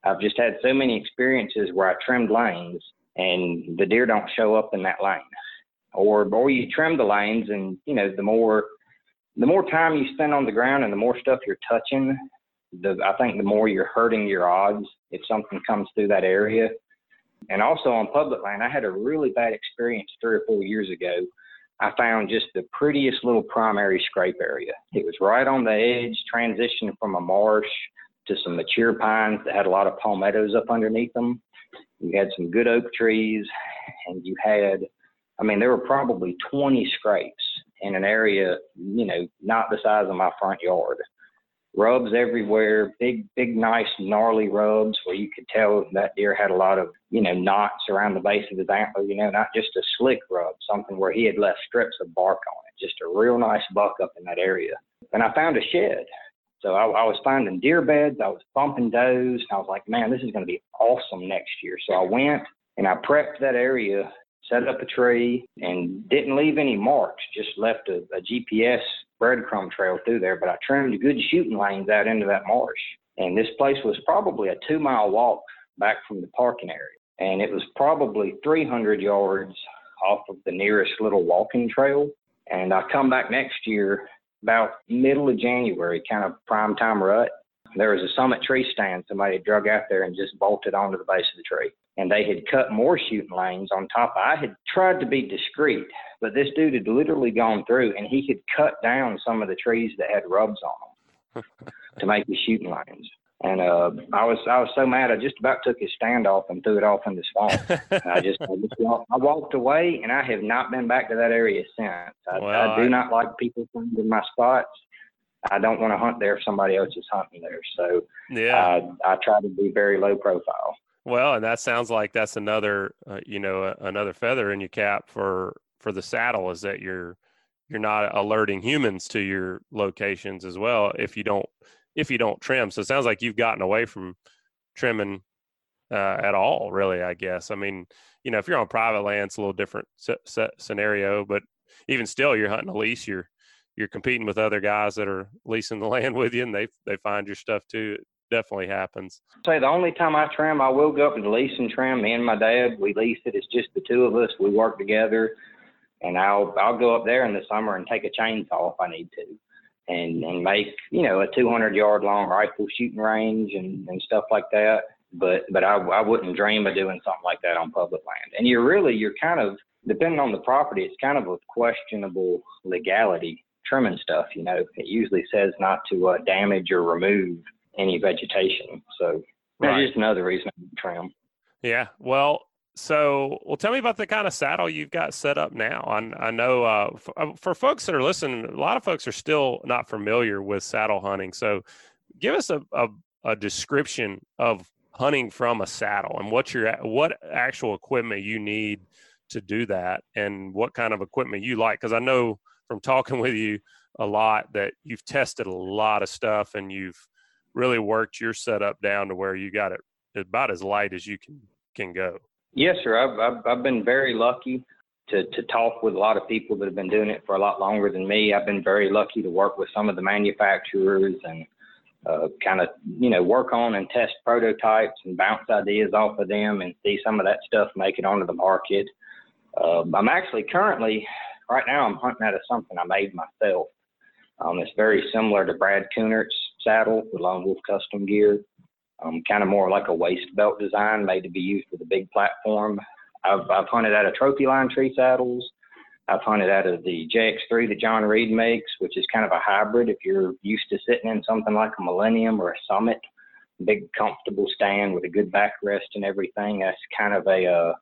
I've just had so many experiences where I trimmed lanes and the deer don't show up in that lane. Or or you trim the lanes and you know the more the more time you spend on the ground and the more stuff you're touching, the I think the more you're hurting your odds if something comes through that area. And also on public land, I had a really bad experience three or four years ago. I found just the prettiest little primary scrape area. It was right on the edge, transitioning from a marsh to some mature pines that had a lot of palmettos up underneath them. You had some good oak trees, and you had, I mean, there were probably 20 scrapes in an area, you know, not the size of my front yard rubs everywhere, big, big, nice, gnarly rubs where you could tell that deer had a lot of, you know, knots around the base of his antler, you know, not just a slick rub, something where he had left strips of bark on it, just a real nice buck up in that area. And I found a shed. So I, I was finding deer beds, I was bumping does, and I was like, man, this is going to be awesome next year. So I went And I prepped that area, set up a tree, and didn't leave any marks, just left a, a GPS breadcrumb trail through there. But I trimmed good shooting lanes out into that marsh. And this place was probably a two mile walk back from the parking area. And it was probably 300 yards off of the nearest little walking trail. And I come back next year about middle of January, kind of prime time rut. There was a summit tree stand somebody drug out there and just bolted onto the base of the tree. And they had cut more shooting lanes on top. I had tried to be discreet, but this dude had literally gone through and he had cut down some of the trees that had rubs on them to make the shooting lanes. And uh, I was I was so mad I just about took his stand off and threw it off in the swamp. I just I just walked, I walked away and I have not been back to that area since. I, well, I do I, not like people finding my spots. I don't want to hunt there if somebody else is hunting there. So yeah, I, I try to be very low profile. Well, and that sounds like that's another uh, you know another feather in your cap for for the saddle is that you're you're not alerting humans to your locations as well if you don't if you don't trim. So it sounds like you've gotten away from trimming uh, at all, really. I guess. I mean, you know, if you're on private land, it's a little different scenario. But even still, you're hunting a lease. You're you're competing with other guys that are leasing the land with you, and they they find your stuff too. It definitely happens. Say the only time I trim, I will go up and lease and trim. Me and my dad, we lease it. It's just the two of us. We work together, and I'll I'll go up there in the summer and take a chainsaw if I need to and and make you know a 200 yard long rifle shooting range and and stuff like that. But but I I wouldn't dream of doing something like that on public land. And you're really you're kind of depending on the property, it's kind of a questionable legality trimming stuff. You know, it usually says not to uh, damage or remove any vegetation. So that's right. just another reason to trim. Yeah. Well, so, well, tell me about the kind of saddle you've got set up now. I, I know uh, for, uh, for, folks that are listening, a lot of folks are still not familiar with saddle hunting. So, give us a, a, a description of hunting from a saddle and what your what actual equipment you need to do that, and what kind of equipment you like. Because I know from talking with you a lot that you've tested a lot of stuff and you've really worked your setup down to where you got it about as light as you can can go. Yes, sir. I've, I've, I've been very lucky to, to talk with a lot of people that have been doing it for a lot longer than me. I've been very lucky to work with some of the manufacturers and uh, kind of, you know, work on and test prototypes and bounce ideas off of them and see some of that stuff make it onto the market. Uh, I'm actually currently, right now, I'm hunting out of something I made myself. Um, it's very similar to Brad Kunert's saddle with Lone Wolf Custom Gear um, kind of more like a waist belt design made to be used with a big platform. I've, I've hunted out of Trophyline tree saddles. I've hunted out of the JX3 that John Reed makes, which is kind of a hybrid. If you're used to sitting in something like a Millennium or a Summit, big comfortable stand with a good backrest and everything, that's kind of a uh,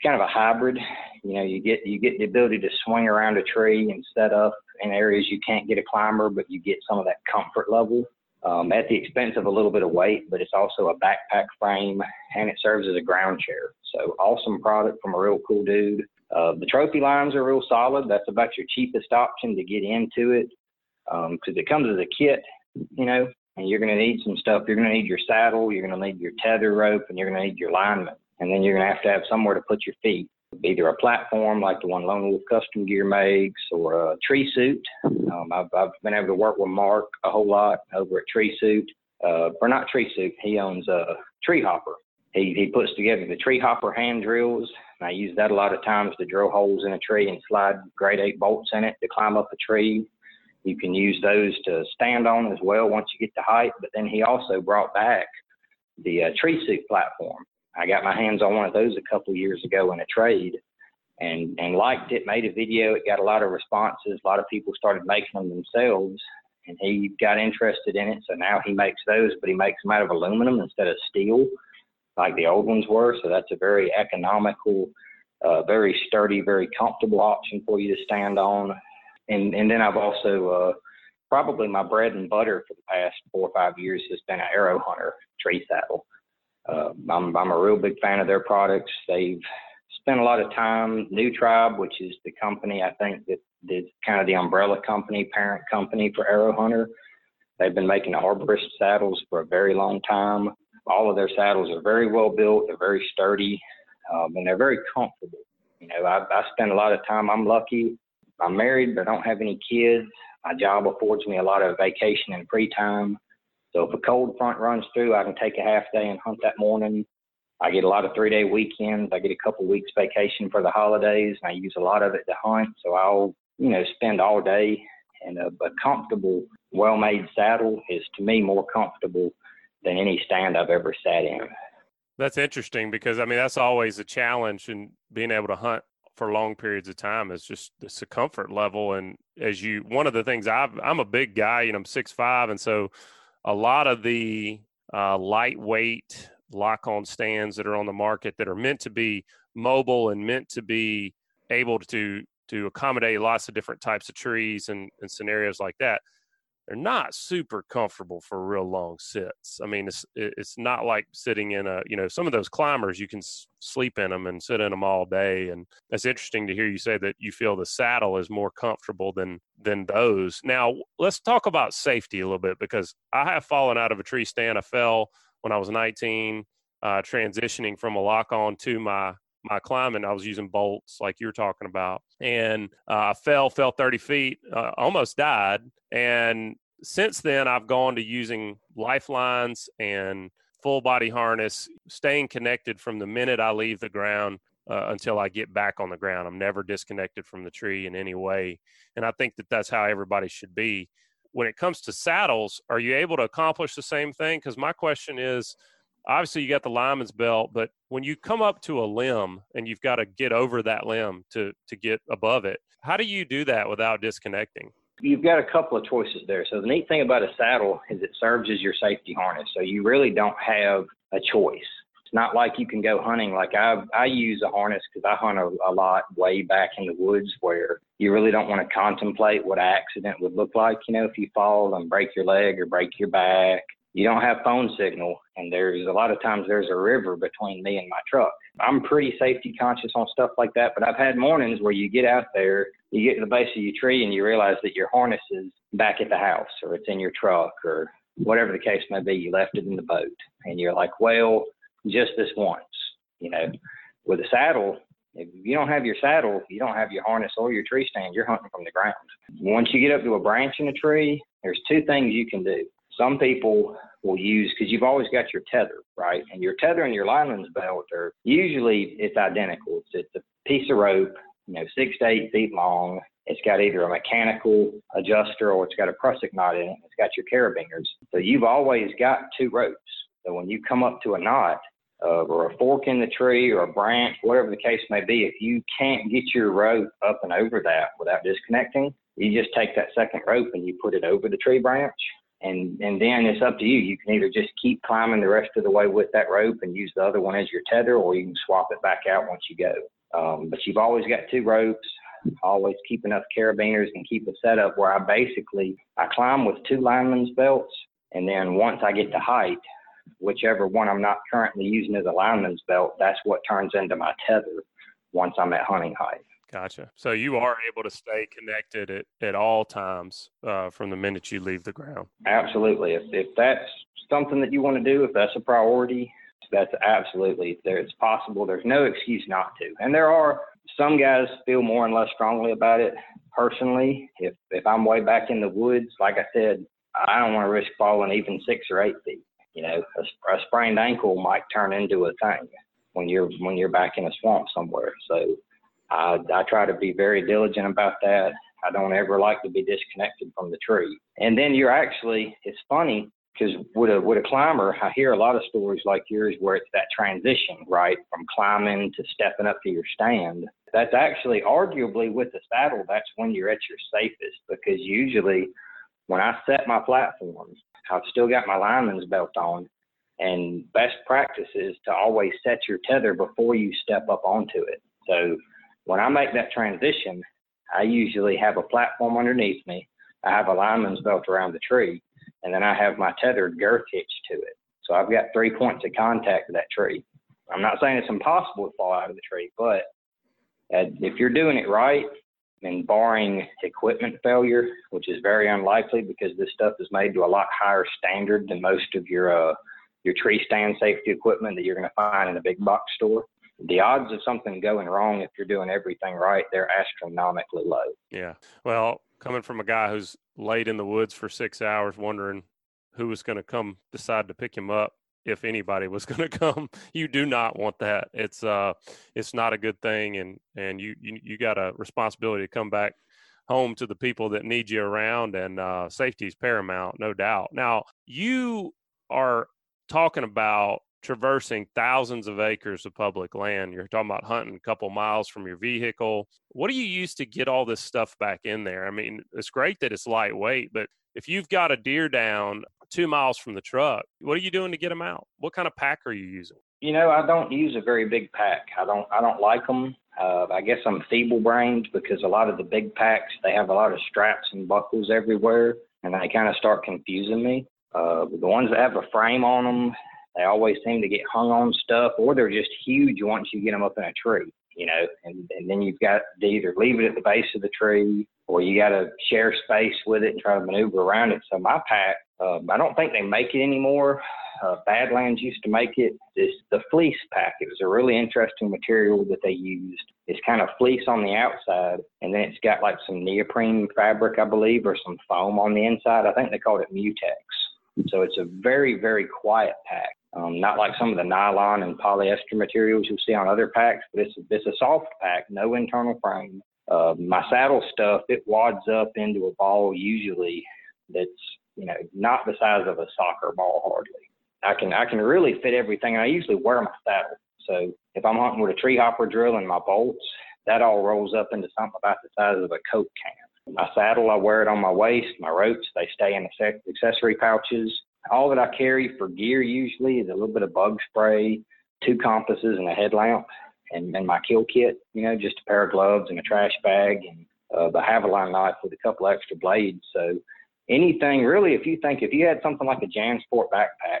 it's kind of a hybrid. You know, you get you get the ability to swing around a tree and set up in areas you can't get a climber, but you get some of that comfort level um, at the expense of a little bit of weight, but it's also a backpack frame and it serves as a ground chair. So awesome product from a real cool dude. Uh, the Trophylines are real solid. That's about your cheapest option to get into it because um, it comes as a kit, you know, and you're going to need some stuff. You're going to need your saddle, you're going to need your tether rope, and you're going to need your lineman. And then you're going to have to have somewhere to put your feet either a platform like the one Lone Wolf Custom Gear makes or a tree suit. Um, I've, I've been able to work with Mark a whole lot over at Tree Suit, uh, or not Tree Suit. He owns a Tree Hopper. He, he puts together the Tree Hopper hand drills. And I use that a lot of times to drill holes in a tree and slide grade eight bolts in it to climb up a tree. You can use those to stand on as well once you get the height. But then he also brought back the uh, tree suit platform. I got my hands on one of those a couple years ago in a trade and, and liked it, made a video. It got a lot of responses. A lot of people started making them themselves and he got interested in it. So now he makes those, but he makes them out of aluminum instead of steel like the old ones were. So that's a very economical, uh, very sturdy, very comfortable option for you to stand on. And, and then I've also, uh, probably my bread and butter for the past four or five years has been an Aero Hunter tree saddle. Uh, I'm, I'm a real big fan of their products. They've spent a lot of time. New Tribe, which is the company I think that is kind of the umbrella company, parent company for Aero Hunter. They've been making arborist saddles for a very long time. All of their saddles are very well built. They're very sturdy. um, and they're very comfortable. You know, I, I spend a lot of time. I'm lucky. I'm married, but I don't have any kids. My job affords me a lot of vacation and free time. So if a cold front runs through, I can take a half day and hunt that morning. I get a lot of three day weekends. I get a couple weeks vacation for the holidays, and I use a lot of it to hunt. So I'll, you know, spend all day in a, a comfortable, well made saddle is to me more comfortable than any stand I've ever sat in. That's interesting because I mean that's always a challenge in being able to hunt for long periods of time is just the comfort level and as you one of the things I've I'm a big guy you know I'm six five and so a lot of the uh, lightweight lock on stands that are on the market that are meant to be mobile and meant to be able to to accommodate lots of different types of trees and, and scenarios like that they're not super comfortable for real long sits i mean it's it's not like sitting in a you know some of those climbers you can sleep in them and sit in them all day and it's interesting to hear you say that you feel the saddle is more comfortable than than those now let's talk about safety a little bit because i have fallen out of a tree stand i fell when I was 19, uh, transitioning from a lock on to my my climbing. I was using bolts like you're talking about, and uh, I fell, fell 30 feet, uh, almost died. And since then, I've gone to using lifelines and full body harness, staying connected from the minute I leave the ground uh, until I get back on the ground. I'm never disconnected from the tree in any way. And I think that that's how everybody should be when it comes to saddles, are you able to accomplish the same thing? Because my question is obviously you got the lineman's belt, but when you come up to a limb and you've got to get over that limb to, to get above it, how do you do that without disconnecting? You've got a couple of choices there. So the neat thing about a saddle is it serves as your safety harness. So you really don't have a choice. It's not like you can go hunting. Like I, I use a harness because I hunt a, a lot way back in the woods where you really don't want to contemplate what an accident would look like. You know, if you fall and break your leg or break your back, you don't have phone signal, and there's a lot of times there's a river between me and my truck. I'm pretty safety conscious on stuff like that, but I've had mornings where you get out there, you get to the base of your tree, and you realize that your harness is back at the house or it's in your truck or whatever the case may be. You left it in the boat, and you're like, well, just this once. You know, with a saddle, if you don't have your saddle, you don't have your harness or your tree stand, you're hunting from the ground. Once you get up to a branch in a tree, there's two things you can do. Some people will use because you've always got your tether, right? And your tether and your lineman's belt are usually it's identical. It's, it's a piece of rope, you know, six to eight feet long. It's got either a mechanical adjuster or it's got a prusik knot in it. It's got your carabiners. So you've always got two ropes. So when you come up to a knot uh, or a fork in the tree or a branch, whatever the case may be, if you can't get your rope up and over that without disconnecting, you just take that second rope and you put it over the tree branch. And, and then it's up to you. You can either just keep climbing the rest of the way with that rope and use the other one as your tether, or you can swap it back out once you go. Um, but you've always got two ropes. Always keep enough carabiners and keep a setup where I basically I climb with two lineman's belts, and then once I get to height, whichever one I'm not currently using as a lineman's belt, that's what turns into my tether once I'm at hunting height. Gotcha. So you are able to stay connected at, at all times uh, from the minute you leave the ground. Absolutely. If, if that's something that you want to do, if that's a priority, that's absolutely there. It's possible. There's no excuse not to. And there are some guys feel more and less strongly about it. Personally, if if I'm way back in the woods, like I said, I don't want to risk falling even six or eight feet. You know, a, a sprained ankle might turn into a thing when you're when you're back in a swamp somewhere. So I, I try to be very diligent about that. I don't ever like to be disconnected from the tree. And then you're actually, it's funny because with a with a climber, I hear a lot of stories like yours where it's that transition, right, from climbing to stepping up to your stand. That's actually arguably with the saddle. That's when you're at your safest because usually when I set my platforms, I've still got my lineman's belt on. And best practice is to always set your tether before you step up onto it. So when I make that transition, I usually have a platform underneath me. I have a lineman's belt around the tree, and then I have my tethered girth hitched to it. So I've got three points of contact to that tree. I'm not saying it's impossible to fall out of the tree, but if you're doing it right, and barring equipment failure, which is very unlikely because this stuff is made to a lot higher standard than most of your uh, your tree stand safety equipment that you're going to find in a big box store. the odds of something going wrong if you're doing everything right, they're astronomically low. Yeah. Well, coming from a guy who's laid in the woods for six hours wondering who was going to come decide to pick him up, if anybody was going to come, you do not want that. It's uh, it's not a good thing, and and you you, you got a responsibility to come back home to the people that need you around, and uh, safety is paramount, no doubt. Now you are talking about traversing thousands of acres of public land. You're talking about hunting a couple miles from your vehicle. What do you use to get all this stuff back in there? I mean, it's great that it's lightweight, but if you've got a deer down two miles from the truck, what are you doing to get them out? What kind of pack are you using? You know, I don't use a very big pack. I don't. I don't like them. Uh, I guess I'm feeble-brained because a lot of the big packs they have a lot of straps and buckles everywhere, and they kind of start confusing me. Uh, the ones that have a frame on them, they always seem to get hung on stuff, or they're just huge once you get them up in a tree. You know, and, and then you've got to either leave it at the base of the tree, or you got to share space with it and try to maneuver around it. So my pack, uh, I don't think they make it anymore. Uh, Badlands used to make it. This the fleece pack. It was a really interesting material that they used. It's kind of fleece on the outside, and then it's got like some neoprene fabric, I believe, or some foam on the inside. I think they called it Mutex. So it's a very, very quiet pack. Um, not like some of the nylon and polyester materials you see on other packs, but it's it's a soft pack, no internal frame. Uh, my saddle stuff it wads up into a ball usually that's you know not the size of a soccer ball hardly. I can I can really fit everything. I usually wear my saddle, so if I'm hunting with a tree hopper drill and my bolts, that all rolls up into something about the size of a coke can. My saddle, I wear it on my waist. My ropes, they stay in accessory pouches all that I carry for gear usually is a little bit of bug spray, two compasses, and a headlamp, and, and my kill kit. You know, just a pair of gloves and a trash bag, and uh, the Havalon knife with a couple extra blades. So anything really, if you think if you had something like a JanSport backpack,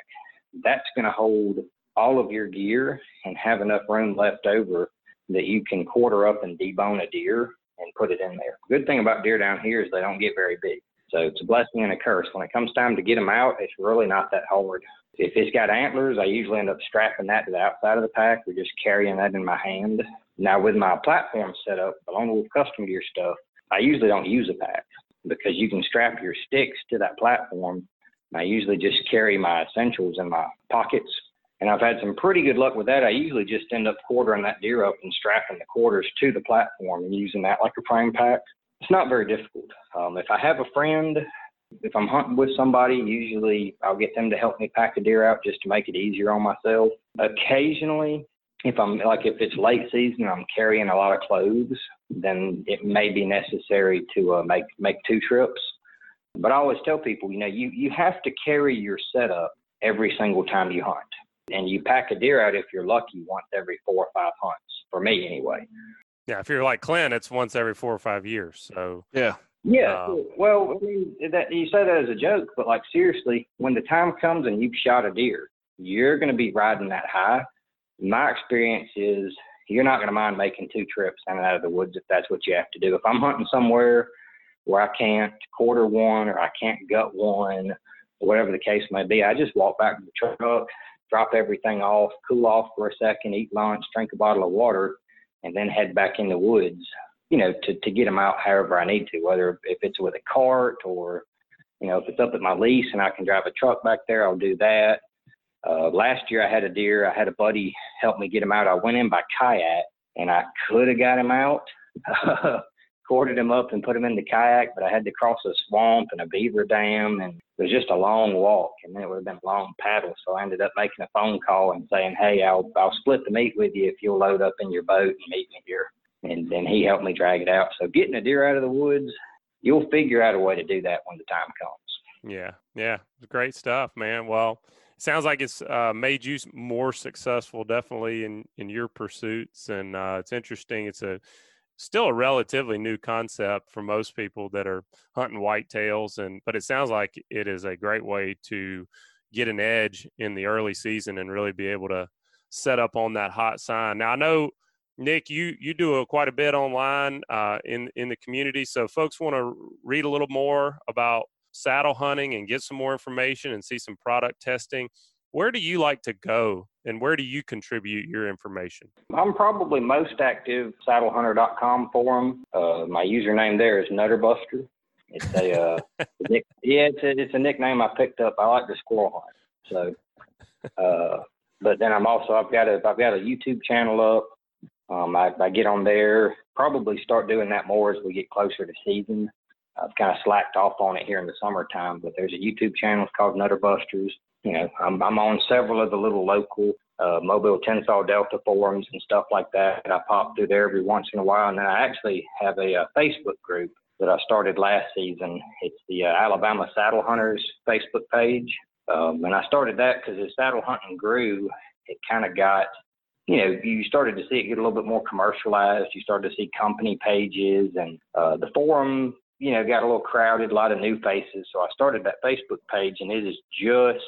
that's going to hold all of your gear and have enough room left over that you can quarter up and debone a deer and put it in there. Good thing about deer down here is they don't get very big. So it's a blessing and a curse. When it comes time to get them out, it's really not that hard. If it's got antlers, I usually end up strapping that to the outside of the pack or just carrying that in my hand. Now, with my platform set up, along with custom gear stuff, I usually don't use a pack because you can strap your sticks to that platform. I usually just carry my essentials in my pockets. And I've had some pretty good luck with that. I usually just end up quartering that deer up and strapping the quarters to the platform and using that like a frame pack it's not very difficult. Um, if I have a friend, if I'm hunting with somebody, usually I'll get them to help me pack a deer out just to make it easier on myself. Occasionally, if I'm like if it's late season, I'm carrying a lot of clothes, then it may be necessary to uh, make make two trips. But I always tell people, you know, you you have to carry your setup every single time you hunt, and you pack a deer out if you're lucky once every four or five hunts. For me, anyway. Yeah, if you're like Clint, it's once every four or five years. So yeah, yeah. Um, well, I mean, that you say that as a joke, but like seriously, when the time comes and you've shot a deer, you're going to be riding that high. My experience is you're not going to mind making two trips in and out of the woods if that's what you have to do. If I'm hunting somewhere where I can't quarter one or I can't gut one, or whatever the case may be, I just walk back to the truck, drop everything off, cool off for a second, eat lunch, drink a bottle of water, and then head back in the woods, you know, to, to get them out however I need to, whether if it's with a cart or, you know, if it's up at my lease and I can drive a truck back there, I'll do that. Uh, last year I had a deer. I had a buddy help me get him out. I went in by kayak and I could have got him out, corded him up and put him in the kayak, but I had to cross a swamp and a beaver dam and it was just a long walk and then it would have been a long paddle. So I ended up making a phone call and saying, Hey, I'll, I'll split the meat with you if you'll load up in your boat and meet me here. And then he helped me drag it out. So getting a deer out of the woods, you'll figure out a way to do that when the time comes. Yeah. Yeah. Great stuff, man. Well, sounds like it's uh, made you more successful definitely in, in your pursuits. And uh, it's interesting. It's a, still a relatively new concept for most people that are hunting whitetails and but it sounds like it is a great way to get an edge in the early season and really be able to set up on that hot sign. Now i know nick you you do a, quite a bit online uh, in in the community so folks want to read a little more about saddle hunting and get some more information and see some product testing where do you like to go and where do you contribute your information? I'm probably most active saddlehunter.com forum. Uh, my username there is Nutterbuster. It's a uh, nick, yeah, it's a, it's a nickname I picked up. I like to squirrel hunt, so. Uh, but then I'm also I've got a I've got a YouTube channel up. Um, I, I get on there. Probably start doing that more as we get closer to season. I've kind of slacked off on it here in the summertime, but there's a YouTube channel it's called Nutterbusters. You know, I'm, I'm on several of the little local uh, Mobile Tensaw Delta forums and stuff like that. I pop through there every once in a while, and then I actually have a, a Facebook group that I started last season. It's the uh, Alabama Saddle Hunters Facebook page, um, and I started that because as saddle hunting grew, it kind of got you know, you started to see it get a little bit more commercialized. You started to see company pages and uh, the forum you know, got a little crowded, a lot of new faces. So I started that Facebook page, and it is just,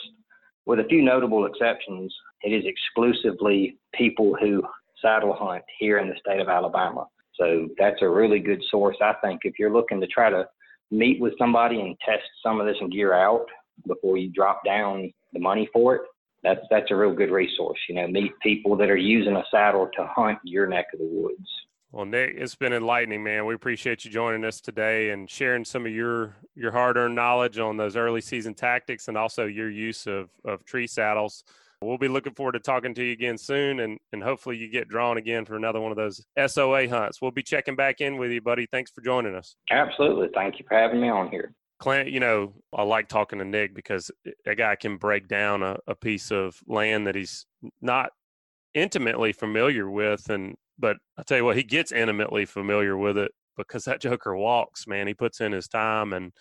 with a few notable exceptions, it is exclusively people who saddle hunt here in the state of Alabama. So that's a really good source, I think, if you're looking to try to meet with somebody and test some of this gear out before you drop down the money for it. That's that's a real good resource. You know, meet people that are using a saddle to hunt your neck of the woods. Well, Nick, it's been enlightening, man. We appreciate you joining us today and sharing some of your your hard earned knowledge on those early season tactics and also your use of of tree saddles. We'll be looking forward to talking to you again soon, and and hopefully you get drawn again for another one of those SOA hunts. We'll be checking back in with you, buddy. Thanks for joining us. Absolutely, thank you for having me on here. Clint, you know, I like talking to Nick because a guy can break down a, a piece of land that he's not intimately familiar with and but I tell you what, he gets intimately familiar with it because that Joker walks, man. He puts in his time and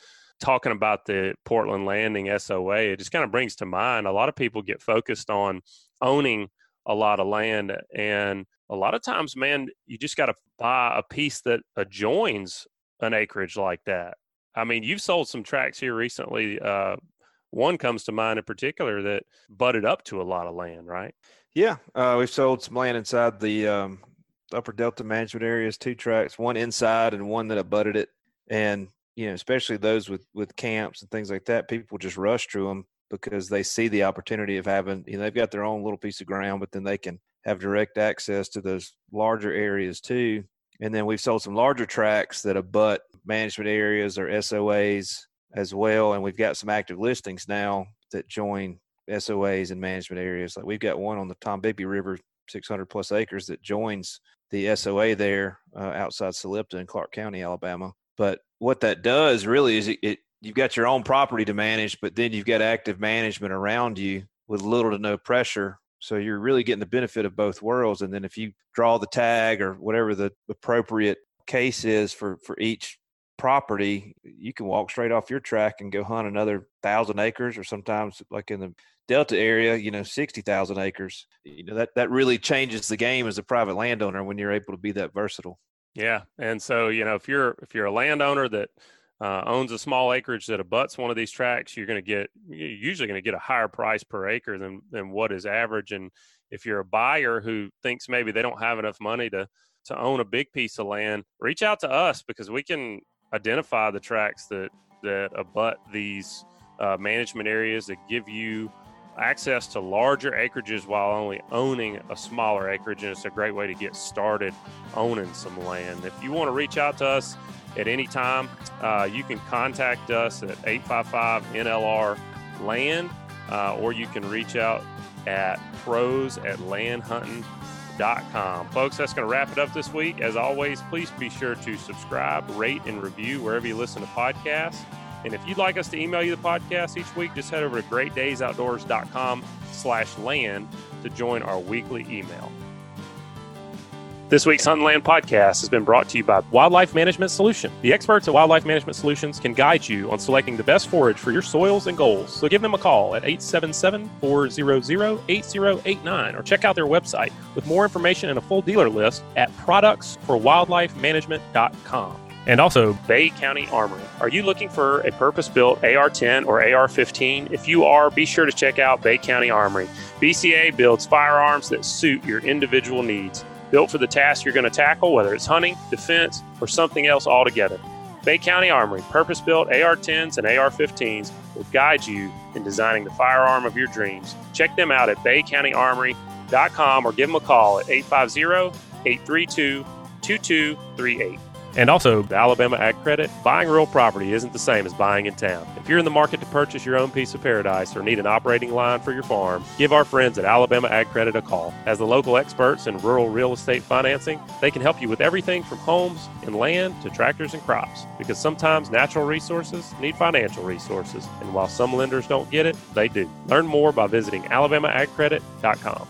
talking about the Portland Landing SOA, it just kind of brings to mind a lot of people get focused on owning a lot of land. And a lot of times, man, you just got to buy a piece that adjoins an acreage like that. I mean, you've sold some tracks here recently. Uh, one comes to mind in particular that butted up to a lot of land, right? Yeah, uh, we've sold some land inside the um, upper delta management areas, two tracks, one inside and one that abutted it. And, you know, especially those with, with camps and things like that, people just rush through them because they see the opportunity of having, you know, they've got their own little piece of ground, but then they can have direct access to those larger areas too. And then we've sold some larger tracks that abut management areas or SOAs as well. And we've got some active listings now that join SOAs and management areas. Like we've got one on the Tombigbee River, 600 plus acres that joins the SOA there uh, outside Salitpa in Clarke County, Alabama. But what that does really is it, it, you've got your own property to manage, but then you've got active management around you with little to no pressure. So you're really getting the benefit of both worlds. And then if you draw the tag or whatever the appropriate case is for for each property, you can walk straight off your track and go hunt another thousand acres, or sometimes like in the Delta area, you know, 60,000 acres. You know, that, that really changes the game as a private landowner when you're able to be that versatile. Yeah. And so, you know, if you're, if you're a landowner that uh, owns a small acreage that abuts one of these tracks, you're going to get, you're usually going to get a higher price per acre than, than what is average. And if you're a buyer who thinks maybe they don't have enough money to, to own a big piece of land, reach out to us because we can identify the tracks that, that abut these uh, management areas that give you access to larger acreages while only owning a smaller acreage. And it's a great way to get started owning some land. If you want to reach out to us at any time, uh, you can contact us at 855 NLR Land, uh, or you can reach out at pros at landhuntin.com. Folks, that's going to wrap it up this week. As always, please be sure to subscribe, rate, and review wherever you listen to podcasts. And if you'd like us to email you the podcast each week, just head over to greatdaysoutdoors.com slash land to join our weekly email. This week's Huntin' Land podcast has been brought to you by Wildlife Management Solution. The experts at Wildlife Management Solutions can guide you on selecting the best forage for your soils and goals. So give them a call at 877 400 8089 or check out their website with more information and a full dealer list at productsforwildlifemanagement.com and also Bay County Armory. Are you looking for a purpose built AR 10 or AR 15? If you are, be sure to check out Bay County Armory. BCA builds firearms that suit your individual needs, built for the task you're going to tackle, whether it's hunting, defense, or something else altogether. Bay County Armory, purpose built AR 10s and AR 15s will guide you in designing the firearm of your dreams. Check them out at baycountyarmory.com or give them a call at 850 832 2238. And also, the Alabama Ag Credit, buying real property isn't the same as buying in town. If you're in the market to purchase your own piece of paradise or need an operating line for your farm, give our friends at Alabama Ag Credit a call. As the local experts in rural real estate financing, they can help you with everything from homes and land to tractors and crops. Because sometimes natural resources need financial resources, and while some lenders don't get it, they do. Learn more by visiting alabamaagcredit.com.